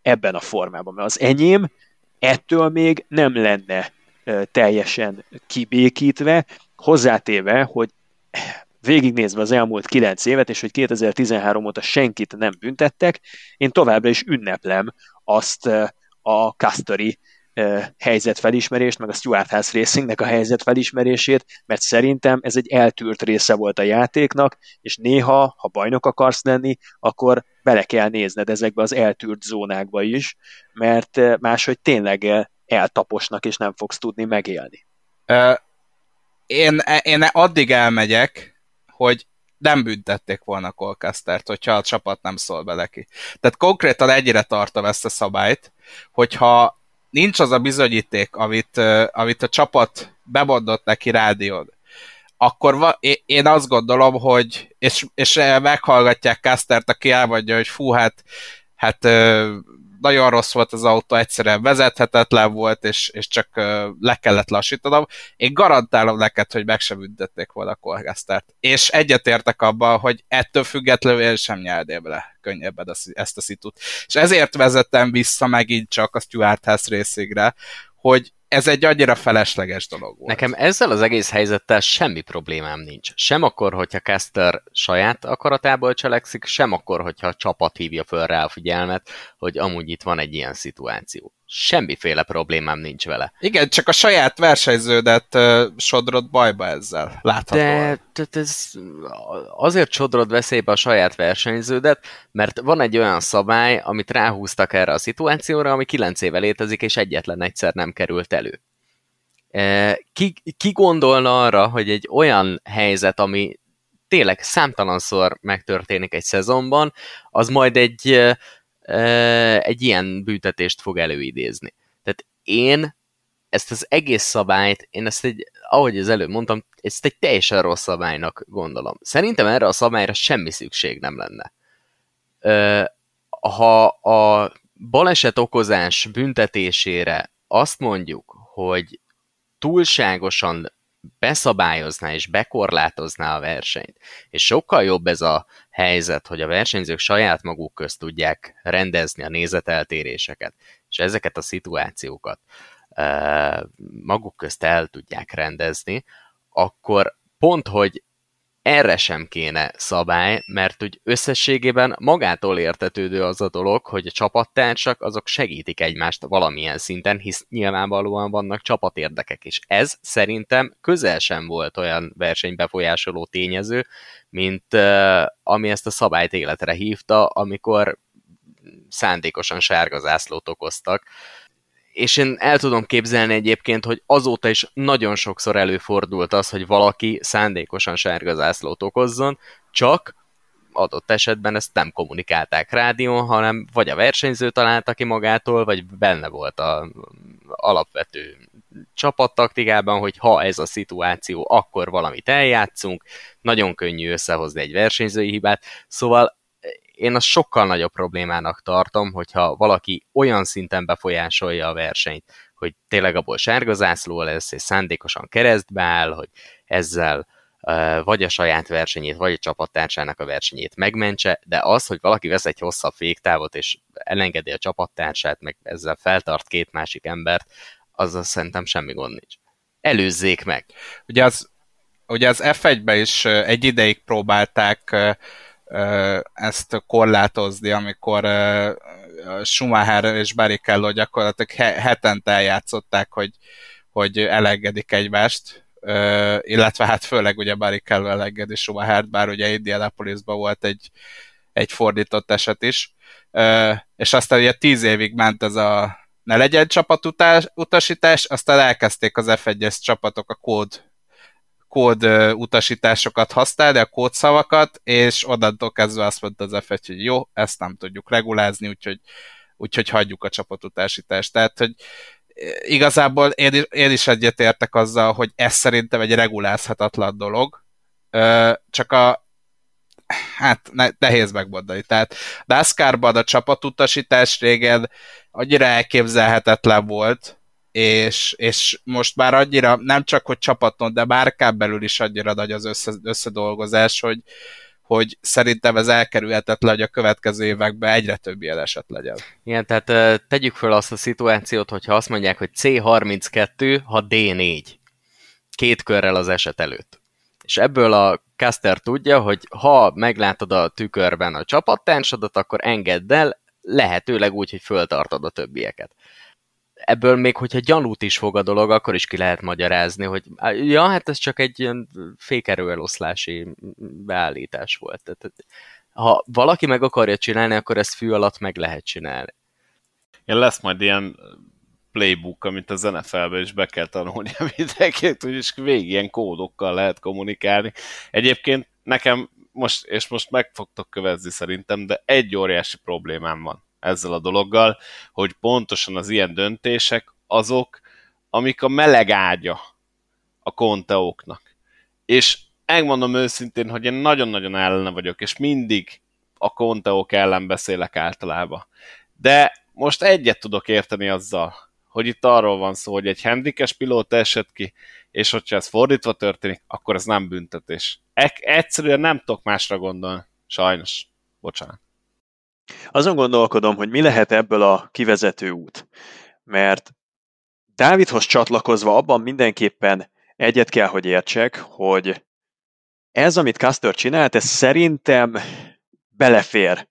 ebben a formában. Mert az enyém ettől még nem lenne teljesen kibékítve, hozzátéve, hogy végignézve az elmúlt kilenc évet, és hogy 2013 óta senkit nem büntettek, én továbbra is ünneplem azt a Casteri helyzetfelismerést, meg a Stuart House Racingnek a helyzetfelismerését, mert szerintem ez egy eltűrt része volt a játéknak, és néha, ha bajnok akarsz lenni, akkor bele kell nézned ezekbe az eltűrt zónákba is, mert máshogy tényleg eltaposnak, és nem fogsz tudni megélni. Én, én addig elmegyek, hogy nem büntették volna Colcastert, hogyha a csapat nem szól bele ki. Tehát konkrétan egyre tartom ezt a szabályt, hogyha nincs az a bizonyíték, amit, amit a csapat bemondott neki rádión, akkor va, én azt gondolom, hogy és, és meghallgatják Kastert, aki elmondja, hogy fú, hát, hát nagyon rossz volt az autó, egyszerűen vezethetetlen volt, és, és csak le kellett lassítanom. Én garantálom neked, hogy meg sem büntették volna a Colgastert. És egyetértek abban, hogy ettől függetlenül én sem nyelném le könnyebben ezt a szitut. És ezért vezettem vissza megint csak a Stuart House részégre, hogy ez egy annyira felesleges dolog volt. Nekem ezzel az egész helyzettel semmi problémám nincs. Sem akkor, hogyha Kester saját akaratából cselekszik, sem akkor, hogyha a csapat hívja föl rá a figyelmet, hogy amúgy itt van egy ilyen szituáció semmiféle problémám nincs vele. Igen, csak a saját versenyződet uh, sodrod bajba ezzel, láthatóan. De, de ez azért sodrod veszélybe a saját versenyződet, mert van egy olyan szabály, amit ráhúztak erre a szituációra, ami kilenc éve létezik, és egyetlen egyszer nem került elő. Ki, ki gondolna arra, hogy egy olyan helyzet, ami tényleg számtalanszor megtörténik egy szezonban, az majd egy egy ilyen büntetést fog előidézni. Tehát én ezt az egész szabályt, én ezt egy, ahogy az előbb mondtam, ezt egy teljesen rossz szabálynak gondolom. Szerintem erre a szabályra semmi szükség nem lenne. Ha a baleset okozás büntetésére azt mondjuk, hogy túlságosan beszabályozná és bekorlátozná a versenyt, és sokkal jobb ez a helyzet, hogy a versenyzők saját maguk közt tudják rendezni a nézeteltéréseket, és ezeket a szituációkat maguk közt el tudják rendezni, akkor pont, hogy erre sem kéne szabály, mert úgy összességében magától értetődő az a dolog, hogy a csapattársak azok segítik egymást valamilyen szinten, hisz nyilvánvalóan vannak csapatérdekek, és ez szerintem közel sem volt olyan versenybefolyásoló tényező, mint uh, ami ezt a szabályt életre hívta, amikor szándékosan sárga zászlót okoztak, és én el tudom képzelni egyébként, hogy azóta is nagyon sokszor előfordult az, hogy valaki szándékosan sárga zászlót okozzon, csak adott esetben ezt nem kommunikálták rádión, hanem vagy a versenyző találta ki magától, vagy benne volt a alapvető csapattaktikában, hogy ha ez a szituáció, akkor valamit eljátszunk, nagyon könnyű összehozni egy versenyzői hibát, szóval én azt sokkal nagyobb problémának tartom, hogyha valaki olyan szinten befolyásolja a versenyt, hogy tényleg abból sárga zászló lesz, és szándékosan keresztbe áll, hogy ezzel vagy a saját versenyét, vagy a csapattársának a versenyét megmentse, de az, hogy valaki vesz egy hosszabb féktávot, és elengedi a csapattársát, meg ezzel feltart két másik embert, azzal szerintem semmi gond nincs. Előzzék meg! Ugye az, ugye az F1-ben is egy ideig próbálták ezt korlátozni, amikor Schumacher és Barrichello gyakorlatilag hetente eljátszották, hogy, hogy elengedik egymást, illetve hát főleg ugye Barrichello elengedi Schumacher, bár ugye Indianapolisban volt egy, egy fordított eset is, és aztán ugye tíz évig ment ez a ne legyen csapatutasítás, aztán elkezdték az F1-es csapatok a kód kód utasításokat használni, a kódszavakat, és onnantól kezdve azt mondta az f hogy jó, ezt nem tudjuk regulázni, úgyhogy, úgyhogy hagyjuk a csapatutasítást. Tehát, hogy igazából én, én is egyetértek azzal, hogy ez szerintem egy regulázhatatlan dolog, csak a hát nehéz megmondani. Tehát NASCAR-ban a csapatutasítás régen annyira elképzelhetetlen volt, és, és most már annyira nem csak, hogy csapaton, de márkán belül is annyira nagy az össze, összedolgozás, hogy, hogy szerintem ez elkerülhetetlen, hogy a következő években egyre több ilyen eset legyen. Igen, tehát tegyük föl azt a szituációt, hogyha azt mondják, hogy C32, ha D4. Két körrel az eset előtt. És ebből a caster tudja, hogy ha meglátod a tükörben a csapattársadat, akkor engedd el, lehetőleg úgy, hogy föltartod a többieket ebből még, hogyha gyanút is fog a dolog, akkor is ki lehet magyarázni, hogy ja, hát ez csak egy ilyen fékerőeloszlási beállítás volt. Tehát, ha valaki meg akarja csinálni, akkor ezt fű alatt meg lehet csinálni. Ja, lesz majd ilyen playbook, amit a NFL-be is be kell tanulni *laughs* mindenkinek, úgyis végig ilyen kódokkal lehet kommunikálni. Egyébként nekem most, és most meg fogtok kövezni szerintem, de egy óriási problémám van ezzel a dologgal, hogy pontosan az ilyen döntések azok, amik a meleg ágya a konteóknak. És megmondom őszintén, hogy én nagyon-nagyon ellene vagyok, és mindig a konteók ellen beszélek általában. De most egyet tudok érteni azzal, hogy itt arról van szó, hogy egy handikes pilóta esett ki, és hogyha ez fordítva történik, akkor ez nem büntetés. E- egyszerűen nem tudok másra gondolni. Sajnos. Bocsánat. Azon gondolkodom, hogy mi lehet ebből a kivezető út. Mert Dávidhoz csatlakozva abban mindenképpen egyet kell, hogy értsek, hogy ez, amit Custer csinált, ez szerintem belefér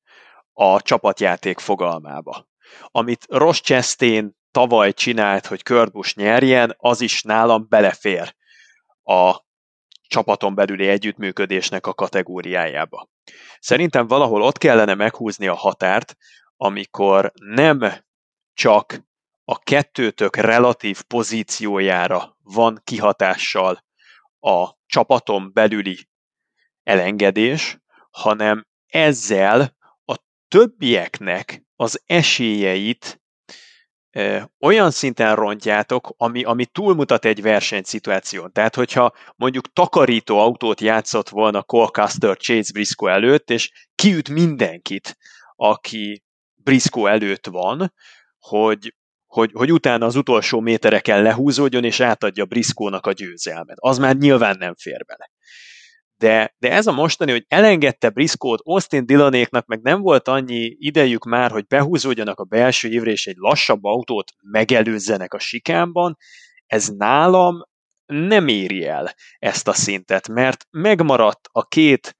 a csapatjáték fogalmába. Amit Ross Chastain tavaly csinált, hogy Körbus nyerjen, az is nálam belefér a csapaton belüli együttműködésnek a kategóriájába. Szerintem valahol ott kellene meghúzni a határt, amikor nem csak a kettőtök relatív pozíciójára van kihatással a csapaton belüli elengedés, hanem ezzel a többieknek az esélyeit olyan szinten rontjátok, ami, ami túlmutat egy versenyszituáción. Tehát, hogyha mondjuk takarító autót játszott volna Colcaster Chase Briscoe előtt, és kiüt mindenkit, aki Briscoe előtt van, hogy, hogy, hogy utána az utolsó métereken lehúzódjon, és átadja Briscoe-nak a győzelmet. Az már nyilván nem fér bele de, de ez a mostani, hogy elengedte Briscoe-t, Austin Dillanéknak meg nem volt annyi idejük már, hogy behúzódjanak a belső évre, és egy lassabb autót megelőzzenek a sikámban, ez nálam nem éri el ezt a szintet, mert megmaradt a két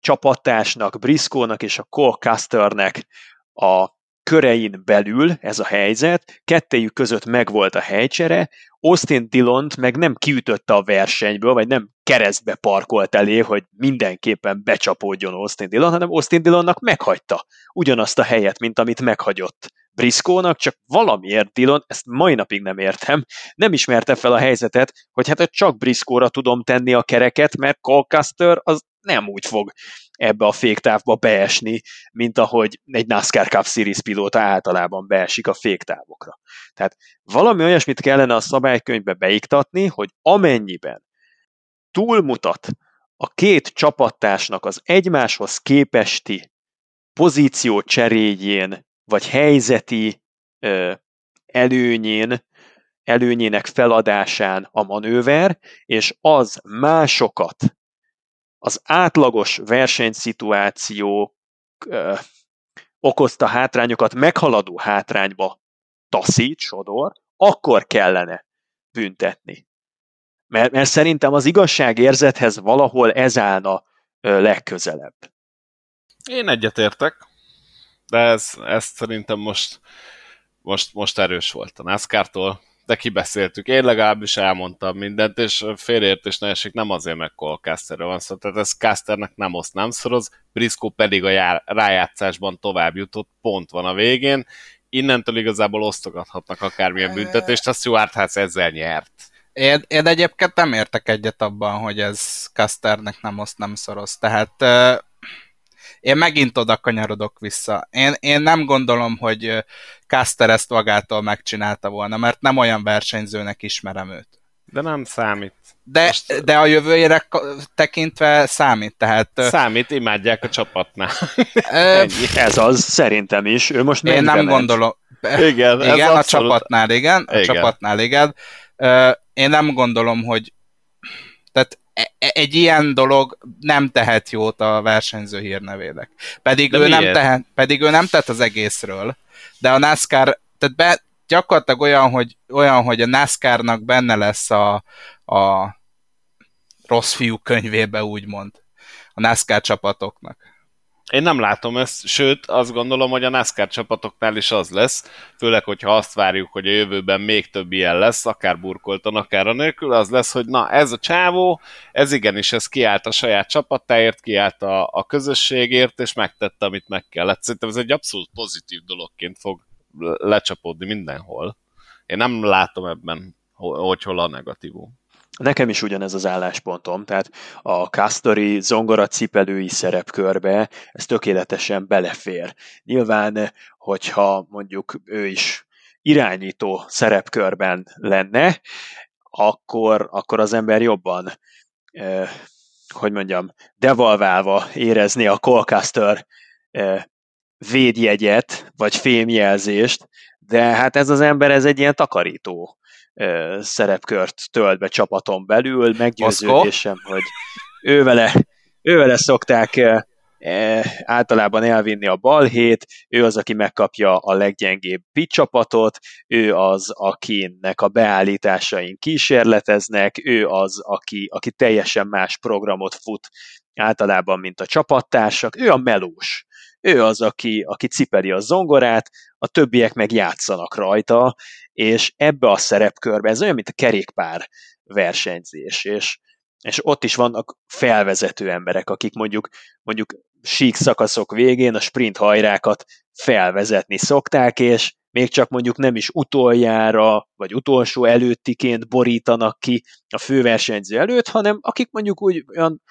csapatásnak, Briscoe-nak és a Cole Custernek a körein belül ez a helyzet, kettejük között megvolt a helycsere, Austin Dillont meg nem kiütötte a versenyből, vagy nem keresztbe parkolt elé, hogy mindenképpen becsapódjon Austin Dillon, hanem Austin Dillonnak meghagyta ugyanazt a helyet, mint amit meghagyott Briskónak, csak valamiért Dillon, ezt mai napig nem értem, nem ismerte fel a helyzetet, hogy hát csak Briskóra tudom tenni a kereket, mert Colcaster az nem úgy fog ebbe a féktávba beesni, mint ahogy egy NASCAR Cup Series pilóta általában beesik a féktávokra. Tehát valami olyasmit kellene a szabálykönyvbe beiktatni, hogy amennyiben túlmutat a két csapattársnak az egymáshoz képesti pozíció cseréjén, vagy helyzeti ö, előnyén, előnyének feladásán a manőver, és az másokat az átlagos versenyszituáció okozta hátrányokat meghaladó hátrányba taszít, sodor, akkor kellene büntetni. Mert, mert szerintem az igazságérzethez valahol ez állna legközelebb. Én egyetértek, de ez, ez szerintem most, most, most erős volt a NASCAR-tól, de kibeszéltük. Én legalábbis elmondtam mindent, és félreértés ne esik, nem azért, mert Cole Casterről van szó, tehát ez Casternek nem oszt, nem szoroz, Briscoe pedig a jár, rájátszásban tovább jutott, pont van a végén, innentől igazából osztogathatnak akármilyen büntetést, a Stuart House ezzel nyert. Én, én egyébként nem értek egyet abban, hogy ez Casternek nem oszt, nem szoroz. Tehát uh, én megint oda kanyarodok vissza. Én, én nem gondolom, hogy Caster ezt magától megcsinálta volna, mert nem olyan versenyzőnek ismerem őt. De nem számít. De, Most... de a jövőjére tekintve számít, tehát... Számít, imádják a csapatnál. ez az, szerintem is. Ő most Én nem gondolom. Igen, igen a abszolút... csapatnál igen, a igen. csapatnál igen. Én nem gondolom, hogy tehát e, e, egy ilyen dolog nem tehet jót a versenyző hírnevének. Pedig ő, nem tehet, pedig ő nem tett az egészről. De a NASCAR, tehát be, gyakorlatilag olyan, hogy, olyan, hogy a NASCAR-nak benne lesz a, a rossz fiú könyvébe, úgymond. A NASCAR csapatoknak. Én nem látom ezt, sőt, azt gondolom, hogy a NASCAR csapatoknál is az lesz, főleg, hogyha azt várjuk, hogy a jövőben még több ilyen lesz, akár burkoltan, akár a nélkül, az lesz, hogy na, ez a csávó, ez igenis, ez kiállt a saját csapatáért, kiállt a, a közösségért, és megtette, amit meg kellett. Szerintem ez egy abszolút pozitív dologként fog lecsapódni mindenhol. Én nem látom ebben, hogy hol a negatívum. Nekem is ugyanez az álláspontom, tehát a Castori zongora cipelői szerepkörbe ez tökéletesen belefér. Nyilván, hogyha mondjuk ő is irányító szerepkörben lenne, akkor, akkor az ember jobban, eh, hogy mondjam, devalválva érezni a Colcaster eh, védjegyet, vagy fémjelzést, de hát ez az ember, ez egy ilyen takarító szerepkört tölt be csapaton belül, meggyőződésem, hogy ővele, ővele szokták általában elvinni a balhét, ő az, aki megkapja a leggyengébb pit csapatot, ő az, akinek a beállításain kísérleteznek, ő az, aki, aki teljesen más programot fut általában, mint a csapattársak, ő a melós. Ő az, aki, aki cipeli a zongorát, a többiek meg játszanak rajta, és ebbe a szerepkörbe, ez olyan, mint a kerékpár versenyzés, és, és ott is vannak felvezető emberek, akik mondjuk, mondjuk sík szakaszok végén a sprint hajrákat felvezetni szokták, és még csak mondjuk nem is utoljára, vagy utolsó előttiként borítanak ki a főversenyző előtt, hanem akik mondjuk úgy olyan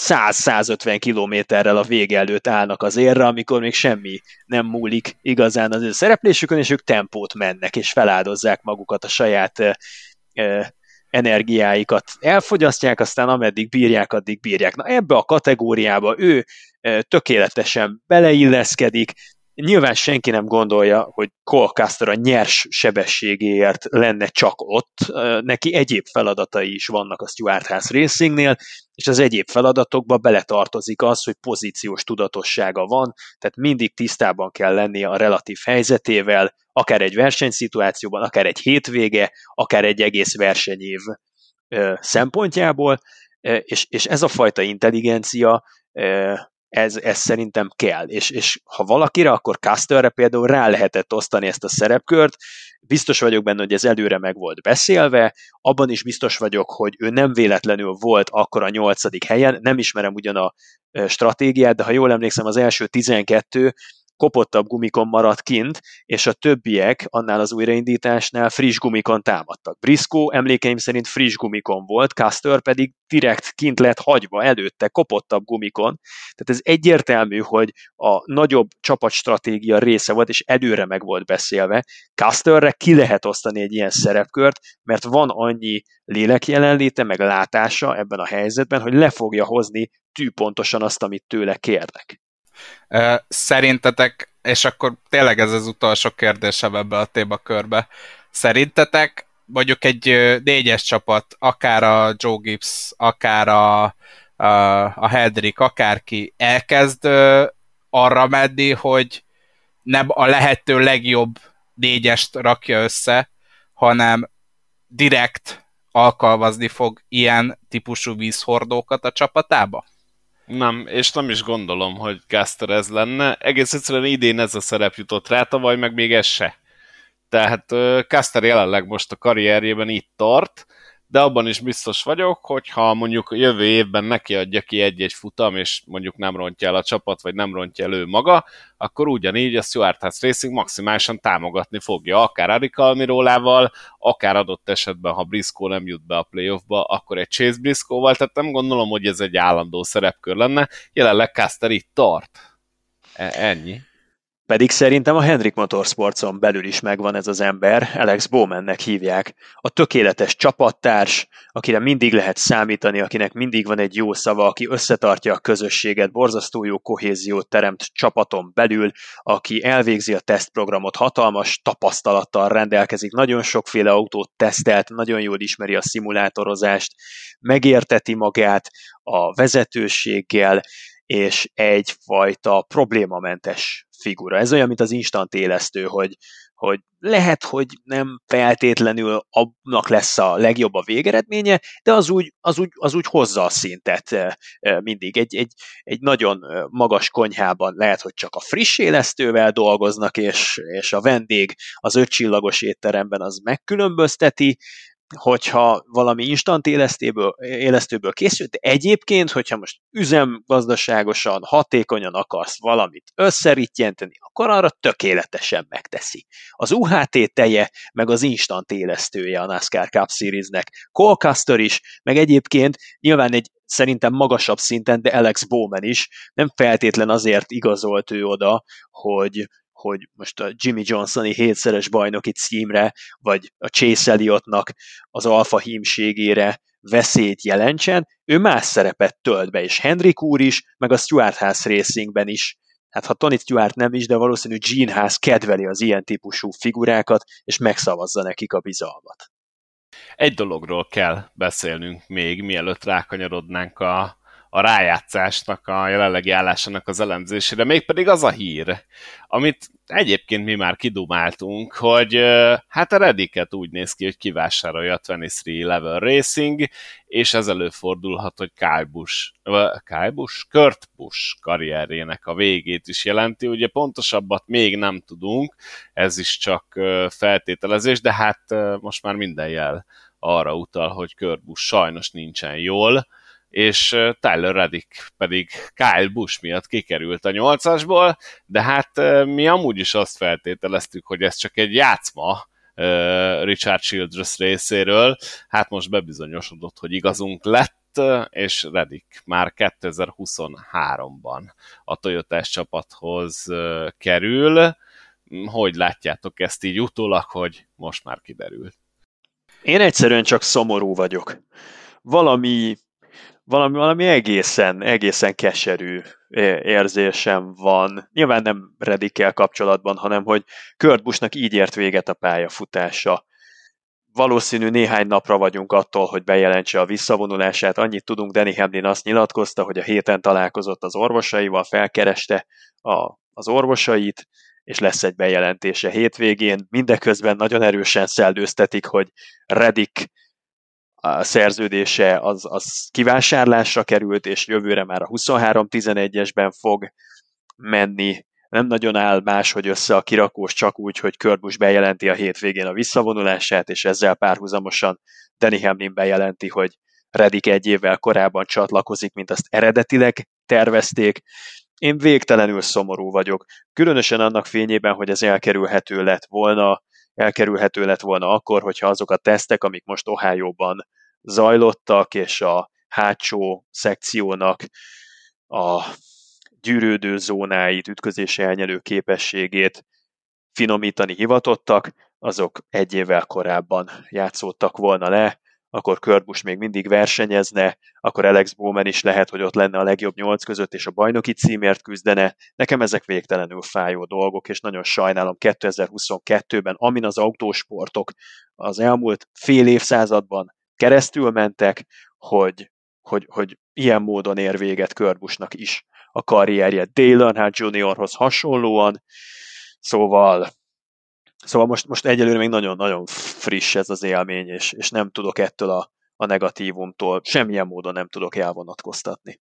100-150 kilométerrel a vége előtt állnak az érre, amikor még semmi nem múlik igazán az ő szereplésükön, és ők tempót mennek, és feláldozzák magukat a saját e, e, energiáikat. Elfogyasztják, aztán ameddig bírják, addig bírják. Na ebbe a kategóriába ő e, tökéletesen beleilleszkedik, Nyilván senki nem gondolja, hogy Cole Caster a nyers sebességéért lenne csak ott, neki egyéb feladatai is vannak a Stuart House Racingnél, és az egyéb feladatokba beletartozik az, hogy pozíciós tudatossága van, tehát mindig tisztában kell lennie a relatív helyzetével, akár egy versenyszituációban, akár egy hétvége, akár egy egész versenyév szempontjából, és, és ez a fajta intelligencia ez, ez szerintem kell, és, és ha valakire, akkor Casterre például rá lehetett osztani ezt a szerepkört, biztos vagyok benne, hogy ez előre meg volt beszélve, abban is biztos vagyok, hogy ő nem véletlenül volt akkor a nyolcadik helyen, nem ismerem ugyan a stratégiát, de ha jól emlékszem, az első 12 kopottabb gumikon maradt kint, és a többiek annál az újraindításnál friss gumikon támadtak. Briscoe emlékeim szerint friss gumikon volt, Custer pedig direkt kint lett hagyva előtte, kopottabb gumikon. Tehát ez egyértelmű, hogy a nagyobb csapatstratégia része volt, és előre meg volt beszélve. Custerre ki lehet osztani egy ilyen szerepkört, mert van annyi lélekjelenléte, meg látása ebben a helyzetben, hogy le fogja hozni tűpontosan azt, amit tőle kérnek. Szerintetek, és akkor tényleg ez az utolsó kérdésem ebbe a témakörbe, szerintetek mondjuk egy négyes csapat, akár a Joe Gibbs, akár a, a, a Hedrick, akárki elkezd arra menni, hogy nem a lehető legjobb négyest rakja össze, hanem direkt alkalmazni fog ilyen típusú vízhordókat a csapatába? Nem, és nem is gondolom, hogy Gaster ez lenne. Egész egyszerűen idén ez a szerep jutott rá, tavaly meg még ez se. Tehát Caster jelenleg most a karrierjében itt tart, de abban is biztos vagyok, hogy ha mondjuk jövő évben neki adja ki egy-egy futam, és mondjuk nem rontja el a csapat, vagy nem rontja el ő maga, akkor ugyanígy a Stuart House Racing maximálisan támogatni fogja, akár Arik Almirólával, akár adott esetben, ha Briscoe nem jut be a playoffba, akkor egy Chase Briscoe-val, tehát nem gondolom, hogy ez egy állandó szerepkör lenne, jelenleg Caster itt tart. E- ennyi. Pedig szerintem a Hendrik Motorsportson belül is megvan ez az ember, Alex Bowmannek hívják. A tökéletes csapattárs, akire mindig lehet számítani, akinek mindig van egy jó szava, aki összetartja a közösséget, borzasztó jó kohéziót teremt csapaton belül, aki elvégzi a tesztprogramot, hatalmas tapasztalattal rendelkezik, nagyon sokféle autót tesztelt, nagyon jól ismeri a szimulátorozást, megérteti magát a vezetőséggel, és egyfajta problémamentes figura. Ez olyan, mint az instant élesztő, hogy, hogy lehet, hogy nem feltétlenül abnak lesz a legjobb a végeredménye, de az úgy, az úgy, az úgy hozza a szintet eh, eh, mindig. Egy, egy, egy nagyon eh, magas konyhában lehet, hogy csak a friss élesztővel dolgoznak, és, és a vendég az ötcsillagos étteremben az megkülönbözteti, hogyha valami instant élesztőből, élesztőből készült, de egyébként, hogyha most üzemgazdaságosan, hatékonyan akarsz valamit összerittyenteni, akkor arra tökéletesen megteszi. Az UHT teje, meg az instant élesztője a NASCAR Cup Series-nek. Colcaster is, meg egyébként nyilván egy szerintem magasabb szinten, de Alex Bowman is nem feltétlen azért igazolt ő oda, hogy, hogy most a Jimmy Johnsoni hétszeres bajnoki címre, vagy a Chase Elliottnak az alfa hímségére veszélyt jelentsen, ő más szerepet tölt be, és Hendrik úr is, meg a Stuart House Racingben is. Hát ha Tony Stewart nem is, de valószínű Gene Haas kedveli az ilyen típusú figurákat, és megszavazza nekik a bizalmat. Egy dologról kell beszélnünk még, mielőtt rákanyarodnánk a, a rájátszásnak, a jelenlegi állásának az elemzésére, mégpedig az a hír, amit egyébként mi már kidumáltunk, hogy hát a Rediket úgy néz ki, hogy kivásárolja a 23 Level Racing, és ez előfordulhat, hogy Kyle Busch, Kyle Busch, Kurt Busch karrierjének a végét is jelenti. Ugye pontosabbat még nem tudunk, ez is csak feltételezés, de hát most már minden jel arra utal, hogy Kurt Busch sajnos nincsen jól, és Tyler Reddick pedig Kyle Busch miatt kikerült a nyolcasból, de hát mi amúgy is azt feltételeztük, hogy ez csak egy játszma, Richard Childress részéről, hát most bebizonyosodott, hogy igazunk lett, és Reddick már 2023-ban a toyota csapathoz kerül. Hogy látjátok ezt így utólag, hogy most már kiderült? Én egyszerűen csak szomorú vagyok. Valami valami, valami egészen, egészen keserű érzésem van. Nyilván nem Redikkel kapcsolatban, hanem hogy Kurt Buschnak így ért véget a pályafutása. Valószínű néhány napra vagyunk attól, hogy bejelentse a visszavonulását. Annyit tudunk, Danny Hamlin azt nyilatkozta, hogy a héten találkozott az orvosaival, felkereste a, az orvosait, és lesz egy bejelentése hétvégén. Mindeközben nagyon erősen szellőztetik, hogy Redik a szerződése az, az kivásárlásra került, és jövőre már a 23-11-esben fog menni. Nem nagyon áll máshogy össze a kirakós, csak úgy, hogy Körbus bejelenti a hétvégén a visszavonulását, és ezzel párhuzamosan Danny Hamlin bejelenti, hogy Redik egy évvel korábban csatlakozik, mint azt eredetileg tervezték. én végtelenül szomorú vagyok. Különösen annak fényében, hogy ez elkerülhető lett volna, elkerülhető lett volna akkor, hogyha azok a tesztek, amik most Ohio-ban zajlottak, és a hátsó szekciónak a gyűrődő zónáit, ütközési elnyelő képességét finomítani hivatottak, azok egy évvel korábban játszódtak volna le, akkor Kurt még mindig versenyezne, akkor Alex Bowman is lehet, hogy ott lenne a legjobb nyolc között, és a bajnoki címért küzdene. Nekem ezek végtelenül fájó dolgok, és nagyon sajnálom 2022-ben, amin az autósportok az elmúlt fél évszázadban keresztül mentek, hogy, hogy, hogy ilyen módon ér véget Körbusnak is a karrierje Dale Earnhardt Juniorhoz hasonlóan, szóval Szóval most, most egyelőre még nagyon-nagyon friss ez az élmény, és, és nem tudok ettől a, a negatívumtól, semmilyen módon nem tudok elvonatkoztatni.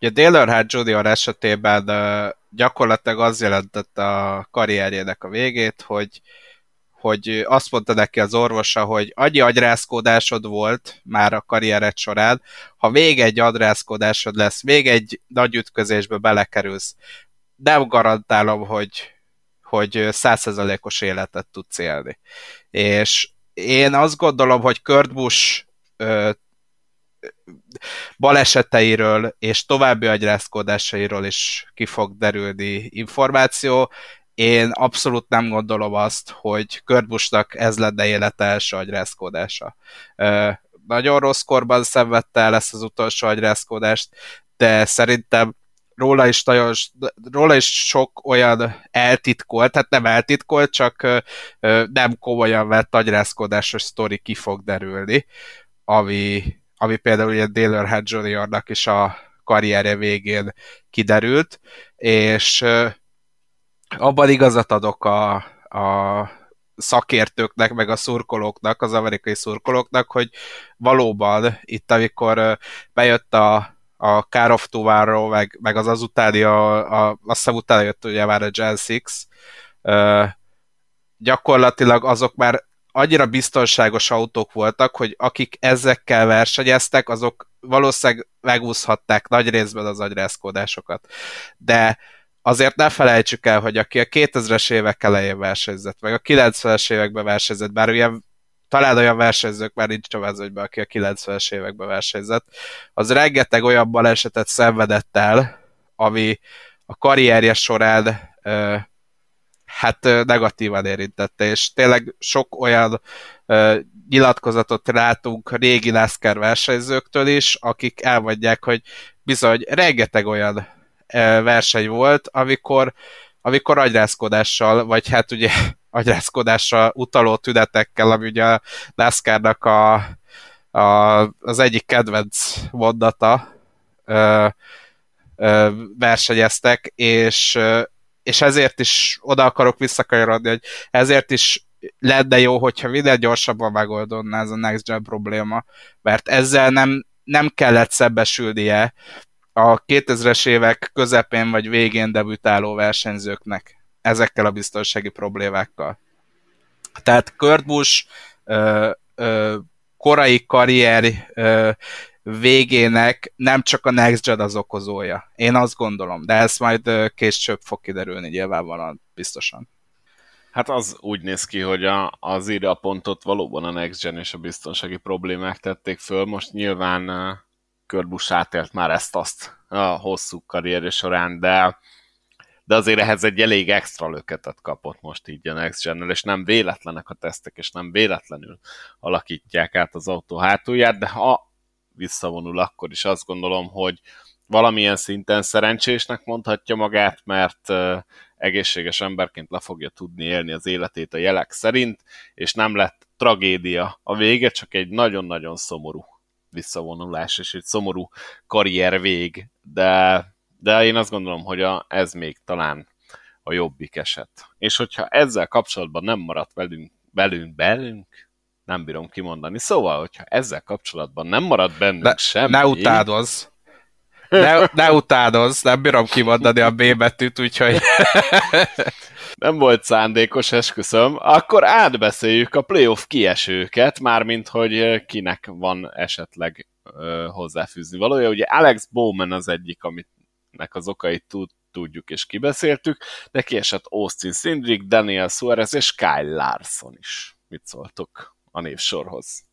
Ugye Dale Earnhardt Junior esetében gyakorlatilag az jelentette a karrierjének a végét, hogy, hogy azt mondta neki az orvosa, hogy annyi agyrázkódásod volt már a karriered során, ha még egy agyrázkódásod lesz, még egy nagy ütközésbe belekerülsz, nem garantálom, hogy, hogy százszerzalékos életet tudsz élni. És én azt gondolom, hogy Kurt Busch ö, baleseteiről és további agyrázkódásairól is ki fog derülni információ. Én abszolút nem gondolom azt, hogy Kurt Buschnak ez lenne élete első agyrázkódása. Ö, nagyon rossz korban szenvedte el ezt az utolsó agyrázkódást, de szerintem róla is, nagyon, róla is sok olyan eltitkolt, tehát nem eltitkolt, csak nem komolyan vett agyrázkodásos sztori ki fog derülni, ami, ami például ugye Dale Earnhardt Jr.-nak is a karrierje végén kiderült, és abban igazat adok a, a szakértőknek, meg a szurkolóknak, az amerikai szurkolóknak, hogy valóban itt, amikor bejött a a Car of Tuváról, meg, meg az azutáni, a, a, azt hiszem utána jött ugye már a Gen 6, gyakorlatilag azok már annyira biztonságos autók voltak, hogy akik ezekkel versenyeztek, azok valószínűleg megúszhatták nagy részben az agyrázkódásokat. De azért ne felejtsük el, hogy aki a 2000-es évek elején versenyzett, meg a 90-es években versenyzett, bár ugye talán olyan versenyzők már nincs a mezőnyben, aki a 90-es években versenyzett, az rengeteg olyan balesetet szenvedett el, ami a karrierje során hát negatívan érintette, és tényleg sok olyan ö, nyilatkozatot látunk régi NASCAR versenyzőktől is, akik elmondják, hogy bizony rengeteg olyan ö, verseny volt, amikor amikor agyrázkodással, vagy hát ugye agyrázkodásra utaló tünetekkel, ami ugye a NASCAR-nak a, a, az egyik kedvenc mondata ö, ö, versenyeztek, és, és ezért is oda akarok visszakanyarodni, hogy ezért is lenne jó, hogyha minél gyorsabban megoldódna ez a next gen probléma, mert ezzel nem, nem kellett szembesülnie a 2000-es évek közepén vagy végén debütáló versenyzőknek ezekkel a biztonsági problémákkal. Tehát Kurt Busch ö, ö, korai karrier ö, végének nem csak a Next Gen az okozója. Én azt gondolom, de ez majd később fog kiderülni nyilvánvalóan biztosan. Hát az úgy néz ki, hogy a, az írjapontot valóban a Next Gen és a biztonsági problémák tették föl. Most nyilván Körbus átélt már ezt-azt a hosszú karrierje során, de de azért ehhez egy elég extra löketet kapott most így a Next gen és nem véletlenek a tesztek, és nem véletlenül alakítják át az autó hátulját, de ha visszavonul, akkor is azt gondolom, hogy valamilyen szinten szerencsésnek mondhatja magát, mert egészséges emberként le fogja tudni élni az életét a jelek szerint, és nem lett tragédia a vége, csak egy nagyon-nagyon szomorú visszavonulás, és egy szomorú karrier vég, de de én azt gondolom, hogy a, ez még talán a jobbik eset. És hogyha ezzel kapcsolatban nem maradt velünk, velünk, belünk, nem bírom kimondani. Szóval, hogyha ezzel kapcsolatban nem maradt bennünk ne, semmi... Ne utádozz! Ne, ne utádozz, nem bírom kimondani a B betűt, úgyhogy... *laughs* nem volt szándékos, esküszöm. Akkor átbeszéljük a playoff kiesőket, mármint hogy kinek van esetleg ö, hozzáfűzni valója. Ugye Alex Bowman az egyik, amit nek az okait tud, tudjuk és kibeszéltük, de kiesett Austin Cindric, Daniel Suarez és Kyle Larson is. Mit szóltok a névsorhoz?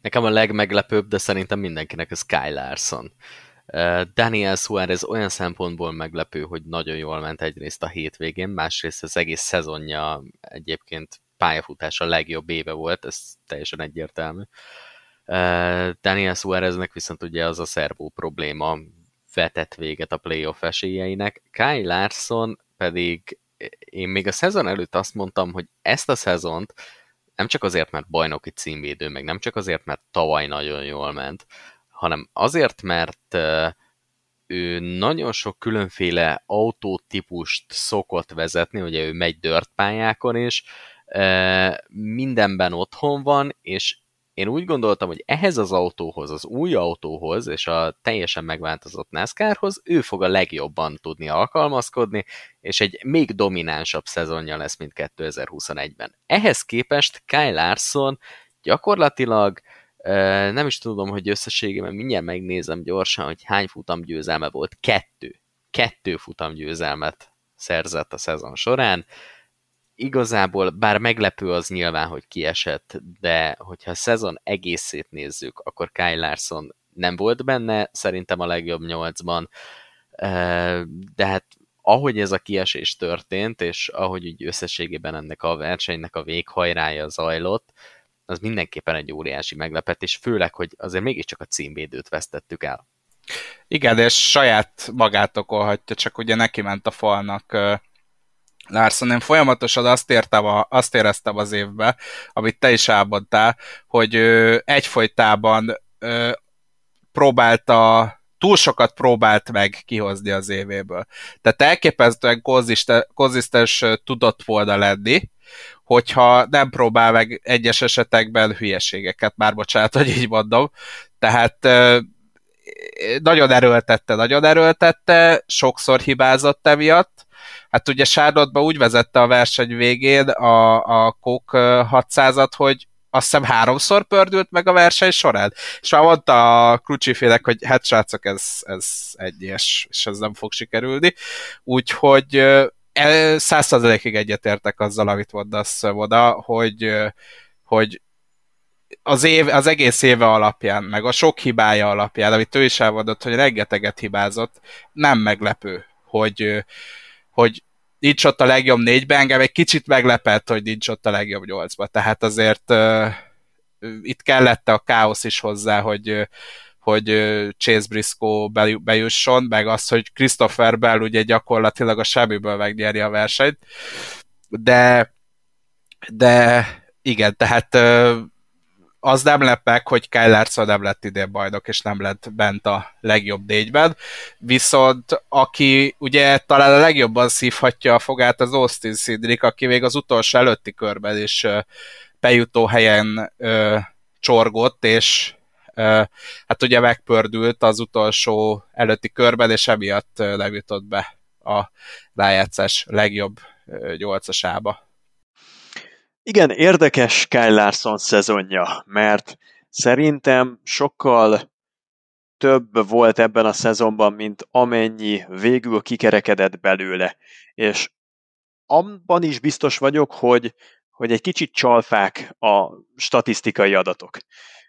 Nekem a legmeglepőbb, de szerintem mindenkinek ez Kyle Larson. Daniel Suarez olyan szempontból meglepő, hogy nagyon jól ment egyrészt a hétvégén, másrészt az egész szezonja egyébként pályafutása legjobb éve volt, ez teljesen egyértelmű. Daniel Suareznek viszont ugye az a szervó probléma vetett véget a playoff esélyeinek. Kyle Larson pedig én még a szezon előtt azt mondtam, hogy ezt a szezont nem csak azért, mert bajnoki címvédő, meg nem csak azért, mert tavaly nagyon jól ment, hanem azért, mert ő nagyon sok különféle autótípust szokott vezetni, ugye ő megy dört pályákon is, mindenben otthon van, és én úgy gondoltam, hogy ehhez az autóhoz, az új autóhoz és a teljesen megváltozott NASCAR-hoz ő fog a legjobban tudni alkalmazkodni, és egy még dominánsabb szezonja lesz, mint 2021-ben. Ehhez képest Kyle Larson gyakorlatilag nem is tudom, hogy összességében mindjárt megnézem gyorsan, hogy hány futamgyőzelme volt. Kettő. Kettő futamgyőzelmet szerzett a szezon során. Igazából, bár meglepő az nyilván, hogy kiesett, de hogyha a szezon egészét nézzük, akkor Kyle Larson nem volt benne, szerintem a legjobb nyolcban, de hát ahogy ez a kiesés történt, és ahogy így összességében ennek a versenynek a véghajrája zajlott, az mindenképpen egy óriási meglepetés, főleg, hogy azért mégiscsak a címvédőt vesztettük el. Igen, és saját magát okolhatja, csak ugye neki ment a falnak Larson, én folyamatosan azt, értem a, azt éreztem az évben, amit te is elmondtál, hogy ö, egyfolytában ö, próbálta, túl sokat próbált meg kihozni az évéből. Tehát elképesztően konzisztens tudott volna lenni, hogyha nem próbál meg egyes esetekben hülyeségeket, már bocsánat, hogy így mondom. Tehát nagyon erőltette, nagyon erőltette, sokszor hibázott emiatt. Hát ugye Sárdotba úgy vezette a verseny végén a, a Kók 600-at, hogy azt hiszem háromszor pördült meg a verseny során. És már mondta a Krucsifének, hogy hát srácok, ez, ez egyes, és ez nem fog sikerülni. Úgyhogy százszerzelékig egyetértek azzal, amit mondasz oda, hogy, hogy az, év, az egész éve alapján, meg a sok hibája alapján, amit ő is elmondott, hogy rengeteget hibázott, nem meglepő, hogy, hogy nincs ott a legjobb négyben, engem egy kicsit meglepett, hogy nincs ott a legjobb nyolcban. Tehát azért uh, itt kellett a káosz is hozzá, hogy, hogy Chase Briscoe bejusson, meg az, hogy Christopher Bell ugye gyakorlatilag a semmiből megnyeri a versenyt, de de igen, tehát az nem lep meg, hogy Kyle Larson nem lett idén bajnok, és nem lett bent a legjobb négyben, viszont aki ugye talán a legjobban szívhatja a fogát az Austin Cindric, aki még az utolsó előtti körben is bejutó helyen ö, csorgott, és hát ugye megpördült az utolsó előtti körben, és emiatt nem jutott be a rájátszás legjobb nyolcasába. Igen, érdekes Kyle Larson szezonja, mert szerintem sokkal több volt ebben a szezonban, mint amennyi végül kikerekedett belőle. És abban is biztos vagyok, hogy, hogy egy kicsit csalfák a statisztikai adatok.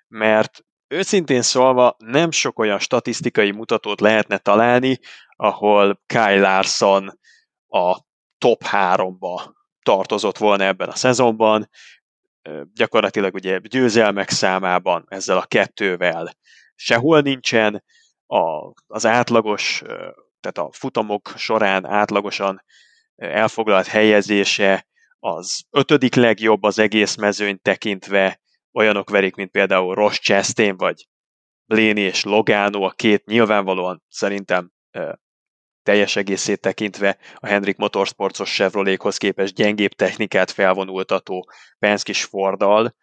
Mert Őszintén szólva nem sok olyan statisztikai mutatót lehetne találni, ahol Kyle Larson a top 3-ba tartozott volna ebben a szezonban, gyakorlatilag ugye győzelmek számában ezzel a kettővel sehol nincsen, a, az átlagos, tehát a futamok során átlagosan elfoglalt helyezése az ötödik legjobb az egész mezőny tekintve, olyanok verik, mint például Ross Chastain, vagy Blaney és Logano, a két nyilvánvalóan szerintem teljes egészét tekintve a Hendrik Motorsportos Chevrolethoz képest gyengébb technikát felvonultató Penske-s Forddal,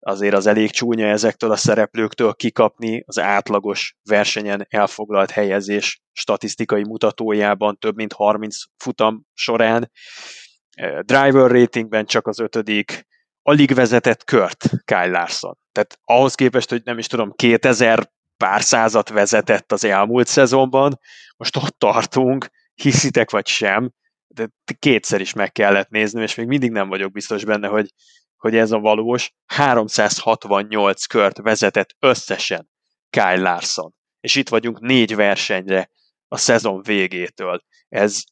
azért az elég csúnya ezektől a szereplőktől kikapni az átlagos versenyen elfoglalt helyezés statisztikai mutatójában több mint 30 futam során. Driver ratingben csak az ötödik, alig vezetett kört Kyle Larson. Tehát ahhoz képest, hogy nem is tudom, 2000 pár százat vezetett az elmúlt szezonban, most ott tartunk, hiszitek vagy sem, de kétszer is meg kellett nézni, és még mindig nem vagyok biztos benne, hogy, hogy ez a valós. 368 kört vezetett összesen Kyle Larson. És itt vagyunk négy versenyre a szezon végétől. Ez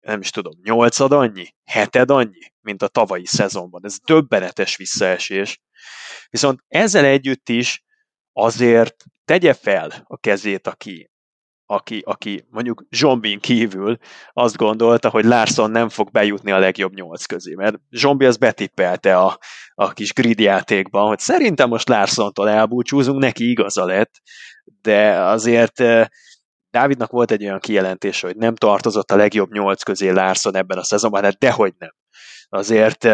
nem is tudom, nyolcad annyi, heted annyi, mint a tavalyi szezonban. Ez döbbenetes visszaesés. Viszont ezzel együtt is azért tegye fel a kezét, aki, aki, aki mondjuk Zsombin kívül azt gondolta, hogy Larson nem fog bejutni a legjobb nyolc közé, mert Zsombi az betippelte a, a kis grid játékban, hogy szerintem most Larsontól elbúcsúzunk, neki igaza lett, de azért Dávidnak volt egy olyan kijelentése, hogy nem tartozott a legjobb nyolc közé Larson ebben a szezonban, de hát dehogy nem. Azért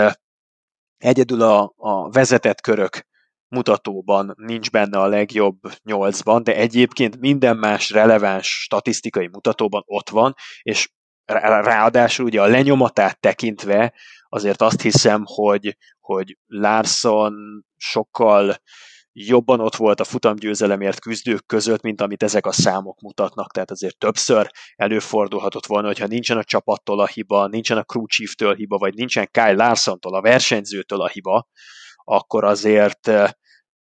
egyedül a, a vezetett körök mutatóban nincs benne a legjobb nyolcban, de egyébként minden más releváns statisztikai mutatóban ott van, és ráadásul ugye a lenyomatát tekintve azért azt hiszem, hogy, hogy Larson sokkal jobban ott volt a futamgyőzelemért küzdők között, mint amit ezek a számok mutatnak, tehát azért többször előfordulhatott volna, hogyha nincsen a csapattól a hiba, nincsen a crew chief-től hiba, vagy nincsen Kyle Larsontól, a versenyzőtől a hiba, akkor azért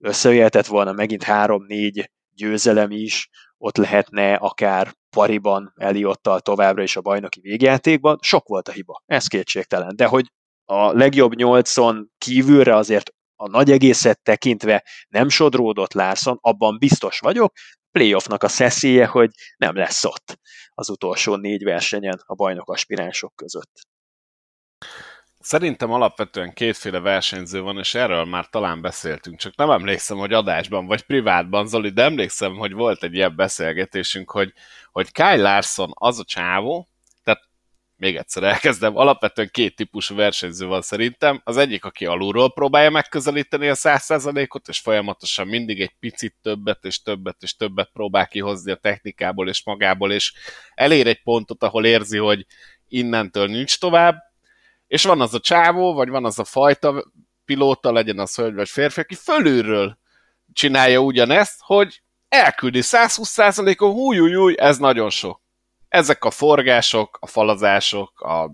összejöhetett volna megint három-négy győzelem is, ott lehetne akár pariban Eliottal továbbra is a bajnoki végjátékban. Sok volt a hiba, ez kétségtelen. De hogy a legjobb nyolcon kívülre azért a nagy egészet tekintve nem sodródott Larson, abban biztos vagyok, playoffnak a szeszélye, hogy nem lesz ott az utolsó négy versenyen a bajnok aspiránsok között. Szerintem alapvetően kétféle versenyző van, és erről már talán beszéltünk, csak nem emlékszem, hogy adásban vagy privátban, Zoli, de emlékszem, hogy volt egy ilyen beszélgetésünk, hogy, hogy Kyle Larson az a csávó, tehát még egyszer elkezdem, alapvetően két típusú versenyző van szerintem. Az egyik, aki alulról próbálja megközelíteni a százszázalékot, és folyamatosan mindig egy picit többet és többet és többet próbál kihozni a technikából és magából, és elér egy pontot, ahol érzi, hogy innentől nincs tovább, és van az a csávó, vagy van az a fajta pilóta, legyen az hölgy vagy férfi, aki fölülről csinálja ugyanezt, hogy elküldi 120%-on, húj, ez nagyon sok. Ezek a forgások, a falazások, a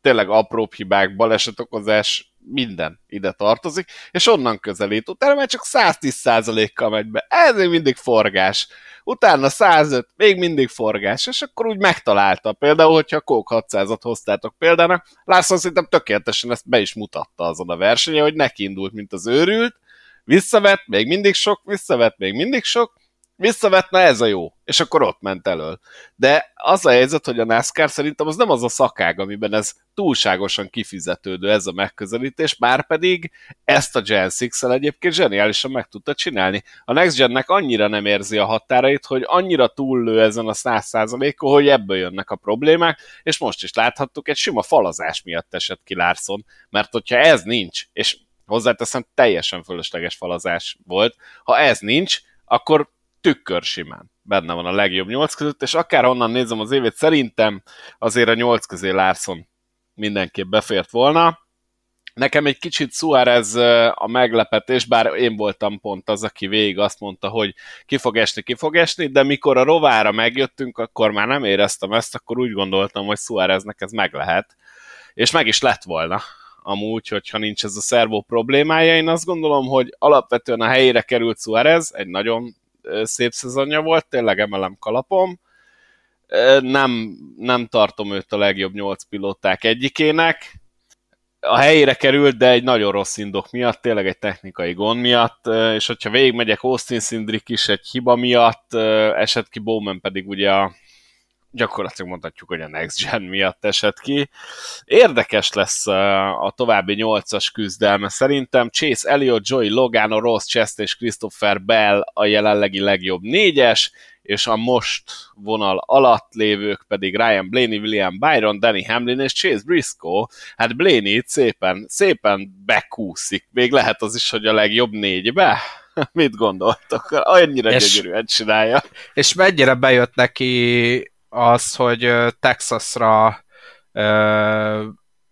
tényleg apró hibák, balesetokozás, minden ide tartozik, és onnan közelít. Utána már csak 110%-kal megy be. Ez még mindig forgás utána 105, még mindig forgás, és akkor úgy megtalálta. Például, hogyha a Coke 600-at hoztátok példának, László szerintem tökéletesen ezt be is mutatta azon a versenye, hogy neki indult, mint az őrült, visszavett, még mindig sok, visszavett, még mindig sok, visszavetne, ez a jó, és akkor ott ment elől. De az a helyzet, hogy a NASCAR szerintem az nem az a szakág, amiben ez túlságosan kifizetődő ez a megközelítés, már pedig ezt a Gen 6 egyébként zseniálisan meg tudta csinálni. A Next Gennek annyira nem érzi a határait, hogy annyira túllő ezen a 100%-on, hogy ebből jönnek a problémák, és most is láthattuk, egy sima falazás miatt esett ki Larson, mert hogyha ez nincs, és hozzáteszem, teljesen fölösleges falazás volt, ha ez nincs, akkor tükkör simán benne van a legjobb nyolc között, és akár onnan nézem az évét, szerintem azért a nyolc közé Larson mindenképp befért volna. Nekem egy kicsit Suárez a meglepetés, bár én voltam pont az, aki végig azt mondta, hogy ki fog esni, ki fog esni, de mikor a rovára megjöttünk, akkor már nem éreztem ezt, akkor úgy gondoltam, hogy Suáreznek ez meg lehet. És meg is lett volna amúgy, hogyha nincs ez a szervó problémája. Én azt gondolom, hogy alapvetően a helyére került Suárez, egy nagyon szép szezonja volt, tényleg emelem kalapom. Nem, nem tartom őt a legjobb nyolc pilóták egyikének. A helyére került, de egy nagyon rossz indok miatt, tényleg egy technikai gond miatt, és hogyha végigmegyek Austin Szindrik is egy hiba miatt, esett ki Bowman pedig ugye a gyakorlatilag mondhatjuk, hogy a Next Gen miatt esett ki. Érdekes lesz a további nyolcas küzdelme. Szerintem Chase Elliott, Joey Logano, Ross Chest és Christopher Bell a jelenlegi legjobb négyes, és a most vonal alatt lévők pedig Ryan Blaney, William Byron, Danny Hamlin és Chase Briscoe. Hát Blaney szépen, szépen bekúszik. Még lehet az is, hogy a legjobb négybe. *laughs* Mit gondoltok? Annyira és, gyönyörűen csinálja. És mennyire bejött neki az, hogy Texasra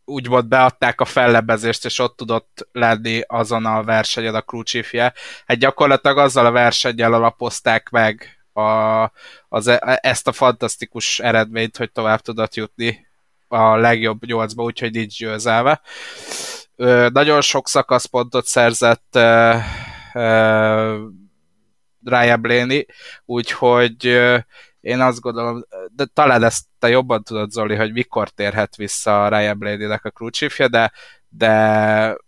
úgymond beadták a fellebezést, és ott tudott lenni azon a versenyen a crewchiefje. Hát gyakorlatilag azzal a versennyel alapozták meg a, az, e, ezt a fantasztikus eredményt, hogy tovább tudott jutni a legjobb nyolcba, úgyhogy nincs győzelve. Ö, nagyon sok szakaszpontot szerzett ö, ö, Ryan Blaney, úgyhogy én azt gondolom, de talán ezt te jobban tudod, Zoli, hogy mikor térhet vissza a Ryan Blaney-nek a crew de, de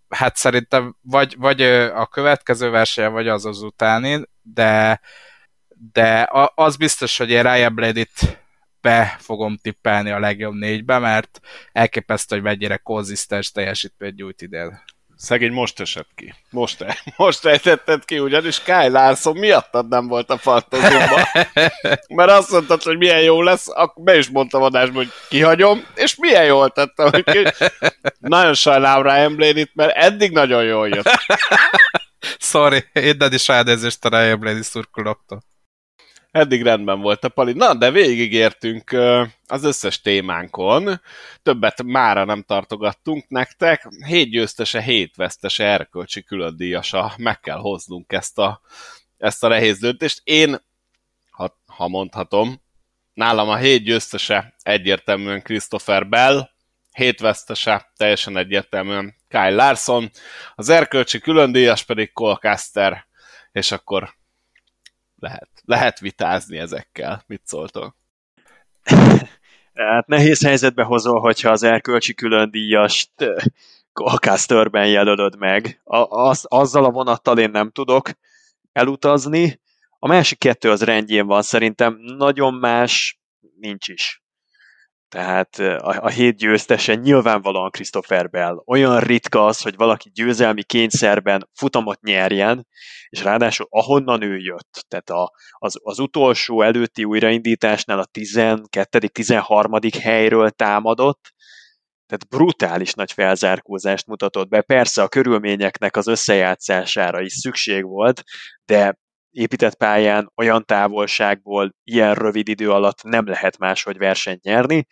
hát szerintem vagy, vagy a következő versenyen, vagy az az utáni, de, de az biztos, hogy én Ryan Blaney-t be fogom tippelni a legjobb négybe, mert elképesztő, hogy mennyire konzisztens teljesítményt nyújt idén. Szegény most esett ki. Most, *laughs* most ejtetted ki, ugyanis Kyle Larson miattad nem volt a fantaziumban. *laughs* Mert azt mondtad, hogy milyen jó lesz, akkor be is mondtam adásban, hogy kihagyom, és milyen jól tettem, hogy ki... Nagyon sajnálom Ryan Blaney-t, mert eddig nagyon jól jött. *laughs* Sorry, innen is elnézést a Ryan Blaney szurkolóktól. Eddig rendben volt a pali. Na, de végigértünk az összes témánkon. Többet mára nem tartogattunk nektek. Hét győztese, hét vesztese erkölcsi különdíjasa. Meg kell hoznunk ezt a, ezt a nehéz döntést. Én, ha, ha mondhatom, nálam a hét győztese egyértelműen Christopher Bell, hét vesztese teljesen egyértelműen Kyle Larson, az erkölcsi különdíjas pedig Colcaster, és akkor lehet, lehet vitázni ezekkel. Mit szóltok? Hát nehéz helyzetbe hozol, hogyha az erkölcsi külön díjast Colcasterben jelölöd meg. A, az, azzal a vonattal én nem tudok elutazni. A másik kettő az rendjén van, szerintem nagyon más nincs is. Tehát a, a hét győztese nyilvánvalóan Christopher Bell. Olyan ritka az, hogy valaki győzelmi kényszerben futamot nyerjen, és ráadásul ahonnan ő jött, tehát a, az, az utolsó előtti újraindításnál a 12. 13. helyről támadott, tehát brutális nagy felzárkózást mutatott be. Persze a körülményeknek az összejátszására is szükség volt, de épített pályán olyan távolságból ilyen rövid idő alatt nem lehet máshogy versenyt nyerni.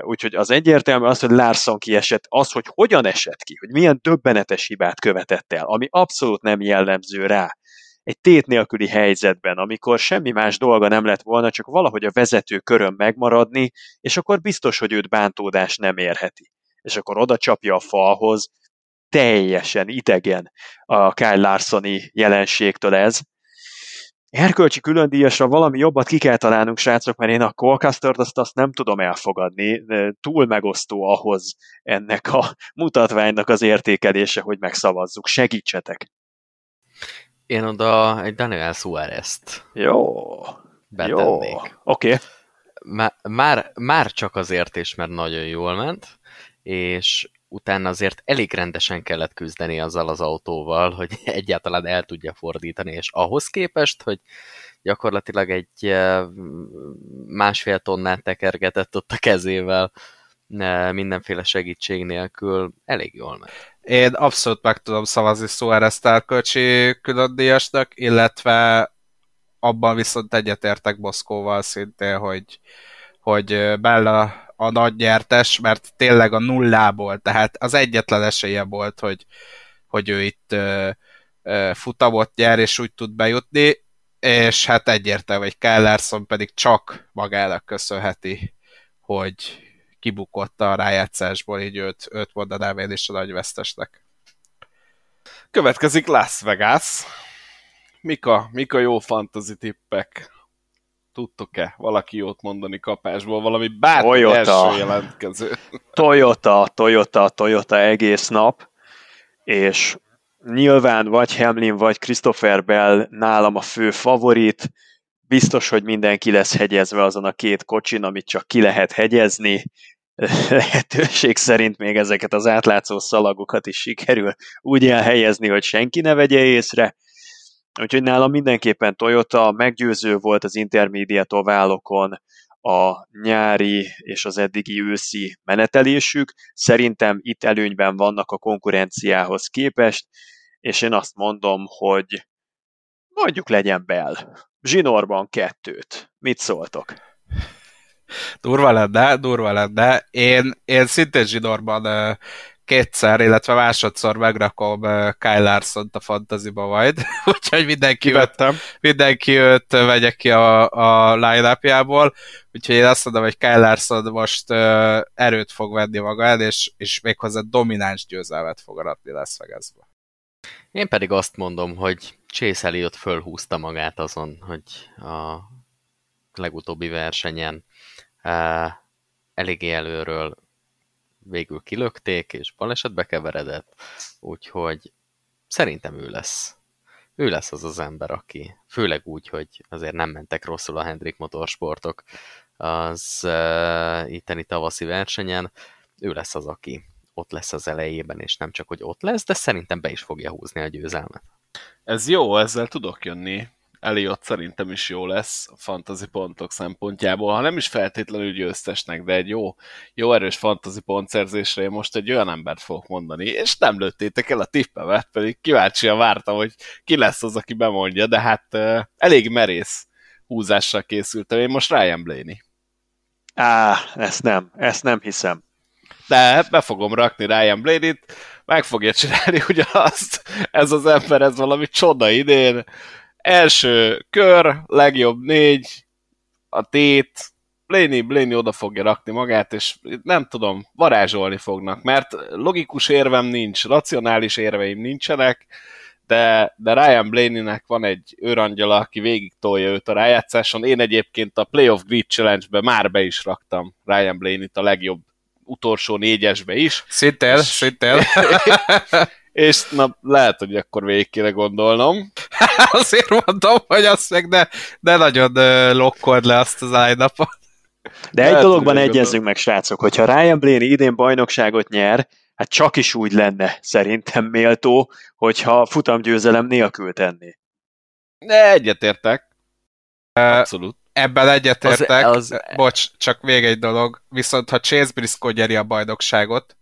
Úgyhogy az egyértelmű az, hogy Larson kiesett, az, hogy hogyan esett ki, hogy milyen döbbenetes hibát követett el, ami abszolút nem jellemző rá. Egy tét nélküli helyzetben, amikor semmi más dolga nem lett volna, csak valahogy a vezető körön megmaradni, és akkor biztos, hogy őt bántódás nem érheti. És akkor oda csapja a falhoz, teljesen idegen a Kyle Larsoni jelenségtől ez, erkölcsi különdíjasra valami jobbat ki kell találnunk, srácok, mert én a Colcaster-t azt, azt nem tudom elfogadni. Túl megosztó ahhoz ennek a mutatványnak az értékelése, hogy megszavazzuk. Segítsetek! Én oda egy Daniel Suarez-t Jó. betennék. Jó. Oké. Okay. Már, már, már csak azért is, mert nagyon jól ment, és utána azért elég rendesen kellett küzdeni azzal az autóval, hogy *laughs* egyáltalán el tudja fordítani, és ahhoz képest, hogy gyakorlatilag egy eh, másfél tonnát tekergetett ott a kezével, eh, mindenféle segítség nélkül, elég jól megy. Én abszolút meg tudom szavazni Suárez tárkölcsi különdíjasnak, illetve abban viszont egyetértek Boszkóval szintén, hogy, hogy Bella a nagy nyertes, mert tényleg a nullából, tehát az egyetlen esélye volt, hogy, hogy ő itt ö, ö, futamot nyer, és úgy tud bejutni, és hát egyértelmű, hogy Kellerson pedig csak magának köszönheti, hogy kibukott a rájátszásból, így őt, őt mondanám én is a nagy vesztesnek. Következik Las Vegas. Mik a, mik a jó fantasy tippek? Tudtok-e valaki jót mondani kapásból? Valami bármi Toyota. első jelentkező. Toyota, Toyota, Toyota egész nap, és nyilván vagy Hamlin, vagy Christopher Bell nálam a fő favorit, biztos, hogy mindenki lesz hegyezve azon a két kocsin, amit csak ki lehet hegyezni, *laughs* lehetőség szerint még ezeket az átlátszó szalagokat is sikerül úgy elhelyezni, hogy senki ne vegye észre, Úgyhogy nálam mindenképpen Toyota meggyőző volt az intermediate oválokon a nyári és az eddigi őszi menetelésük. Szerintem itt előnyben vannak a konkurenciához képest, és én azt mondom, hogy mondjuk legyen Bell. Zsinorban kettőt. Mit szóltok? Durva lenne, durva lenne. Én, én szintén zsinórban kétszer, illetve másodszor megrakom Kyle larson a fantaziba majd, *laughs* úgyhogy mindenki őt, mindenki őt vegye ki a, a line-upjából, úgyhogy én azt mondom, hogy Kyle Larson most uh, erőt fog venni maga el, és, és méghozzá domináns győzelmet fog aratni Las Vegasba. Én pedig azt mondom, hogy Chase Elliot fölhúzta magát azon, hogy a legutóbbi versenyen uh, eléggé előről végül kilökték, és balesetbe keveredett, úgyhogy szerintem ő lesz. Ő lesz az az ember, aki, főleg úgy, hogy azért nem mentek rosszul a Hendrik motorsportok az uh, itteni tavaszi versenyen, ő lesz az, aki ott lesz az elejében, és nem csak, hogy ott lesz, de szerintem be is fogja húzni a győzelmet. Ez jó, ezzel tudok jönni. Eliott szerintem is jó lesz a fantasy pontok szempontjából, ha nem is feltétlenül győztesnek, de egy jó, jó erős fantasy pontszerzésre én most egy olyan embert fogok mondani, és nem lőttétek el a tippemet, pedig kíváncsian vártam, hogy ki lesz az, aki bemondja, de hát uh, elég merész húzással készültem, én most Ryan Blaney. Á, ezt nem, ezt nem hiszem. De be fogom rakni Ryan Blaney-t, meg fogja csinálni *laughs* ugyanazt. Ez az ember, ez valami csoda idén Első kör, legjobb négy, a tét, Blaney, Blaney oda fogja rakni magát, és nem tudom, varázsolni fognak, mert logikus érvem nincs, racionális érveim nincsenek, de, de Ryan Blaney-nek van egy őrangyala, aki végig tolja őt a rájátszáson. Én egyébként a Playoff Grid Challenge-be már be is raktam Ryan Blaney-t a legjobb utolsó négyesbe is. Szintén, szintén. *laughs* és na, lehet, hogy akkor végig kéne gondolnom. *laughs* Azért mondom, hogy azt meg ne, ne nagyon lokkold le azt az ájnapot. De egy lehet, dologban egyezzünk meg, srácok, hogyha Ryan Blaney idén bajnokságot nyer, hát csak is úgy lenne szerintem méltó, hogyha futamgyőzelem nélkül tenni. De egyetértek. Abszolút. Ebben egyetértek. Az, az... Bocs, csak még egy dolog. Viszont ha Chase Briscoe gyeri a bajnokságot,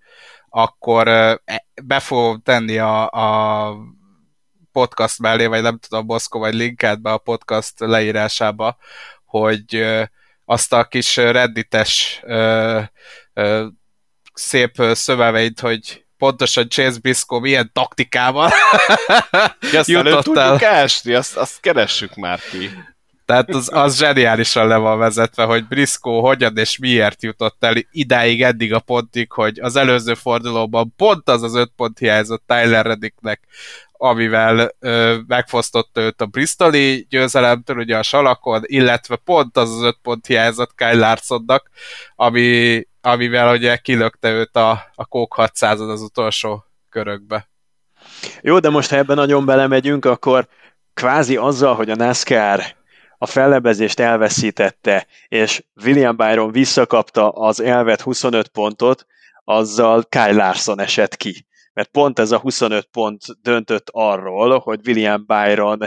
akkor e, be fogom tenni a, a podcast mellé, vagy nem tudom, Boszko, vagy linket be a podcast leírásába, hogy azt a kis reddites szép szövevényt, hogy pontosan Chase Briscoe milyen taktikával jutott el. Ásni, azt, azt keressük már ki. Tehát az, az zseniálisan le van vezetve, hogy Briscoe hogyan és miért jutott el idáig eddig a pontig, hogy az előző fordulóban pont az az öt pont hiányzott Tyler Reddicknek, amivel ö, megfosztotta őt a Bristoli győzelemtől, ugye a salakon, illetve pont az az öt pont hiányzott Kyle Larsonnak, ami, amivel ugye kilökte őt a, a Kók 600 az utolsó körökbe. Jó, de most ha ebben nagyon belemegyünk, akkor kvázi azzal, hogy a NASCAR a fellebezést elveszítette, és William Byron visszakapta az elvet 25 pontot, azzal Kyle Larson esett ki. Mert pont ez a 25 pont döntött arról, hogy William Byron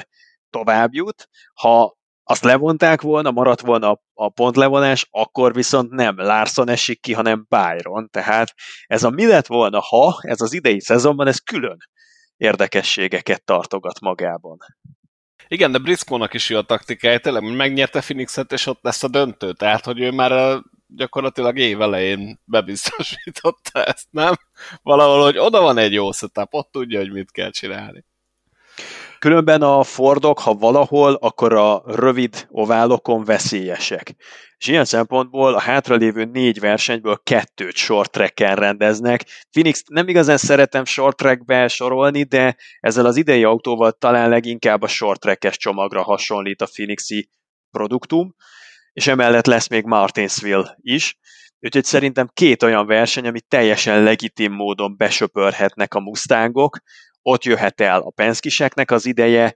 tovább jut. Ha azt levonták volna, maradt volna a pontlevonás, akkor viszont nem Larson esik ki, hanem Byron. Tehát ez a mi lett volna, ha ez az idei szezonban, ez külön érdekességeket tartogat magában. Igen, de Briscoe-nak is jó a taktikája, tényleg megnyerte Phoenixet, és ott lesz a döntő, tehát hogy ő már gyakorlatilag év elején bebiztosította ezt, nem? Valahol, hogy oda van egy jó setup, ott tudja, hogy mit kell csinálni. Különben a Fordok, ha valahol, akkor a rövid oválokon veszélyesek. És ilyen szempontból a hátralévő négy versenyből kettőt short tracken rendeznek. Phoenix nem igazán szeretem short trackbe sorolni, de ezzel az idei autóval talán leginkább a short trackes csomagra hasonlít a Phoenixi produktum, és emellett lesz még Martinsville is. Úgyhogy szerintem két olyan verseny, amit teljesen legitim módon besöpörhetnek a Mustangok, ott jöhet el a Penskiseknek az ideje,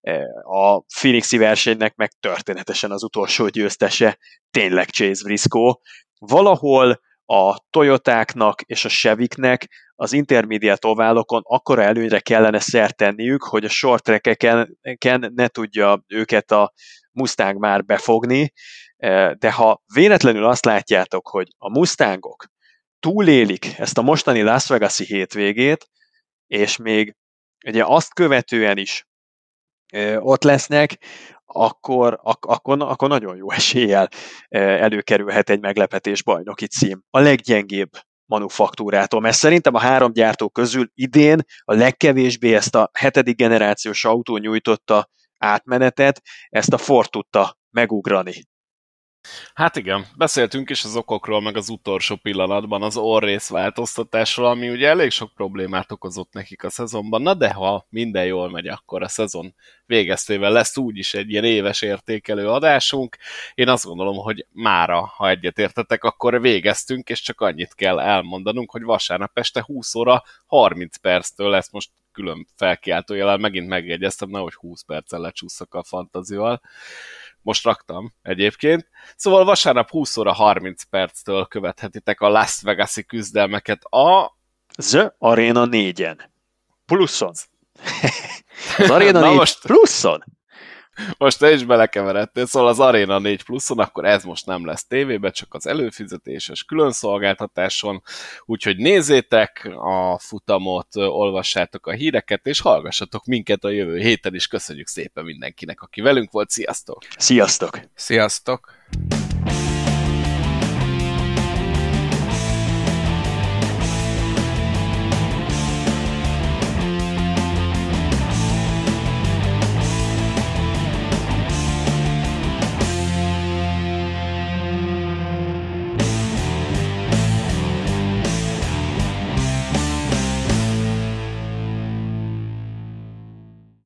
e, a Phoenixi versenynek meg történetesen az utolsó győztese tényleg Chase Briscoe. Valahol a Toyotáknak és a Cheviknek az intermediate oválokon akkora előnyre kellene szert tenniük, hogy a short trackeken ne tudja őket a Mustang már befogni, e, de ha véletlenül azt látjátok, hogy a Mustangok túlélik ezt a mostani Las Vegas-i hétvégét, és még ugye azt követően is ott lesznek, akkor, ak- akkor, akkor nagyon jó eséllyel előkerülhet egy meglepetés bajnoki cím. A leggyengébb manufaktúrától, mert szerintem a három gyártó közül idén a legkevésbé ezt a hetedik generációs autó nyújtotta átmenetet, ezt a Ford tudta megugrani. Hát igen, beszéltünk is az okokról, meg az utolsó pillanatban az orrész változtatásról, ami ugye elég sok problémát okozott nekik a szezonban, na de ha minden jól megy, akkor a szezon végeztével lesz úgyis egy ilyen éves értékelő adásunk. Én azt gondolom, hogy mára, ha egyetértetek, akkor végeztünk, és csak annyit kell elmondanunk, hogy vasárnap este 20 óra 30 perctől lesz most külön felkiáltójelel, megint megjegyeztem, nehogy 20 perccel lecsúszok a fantazival most raktam egyébként. Szóval vasárnap 20 óra 30 perctől követhetitek a Las Vegas-i küzdelmeket a... The Arena 4-en. Pluszon. *laughs* Az Arena 4 most... pluszon? Most te is belekeveredtél, szóval az Arena 4 pluszon, akkor ez most nem lesz tévébe, csak az előfizetéses külön szolgáltatáson, úgyhogy nézzétek a futamot, olvassátok a híreket, és hallgassatok minket a jövő héten is. Köszönjük szépen mindenkinek, aki velünk volt. Sziasztok! Sziasztok! Sziasztok!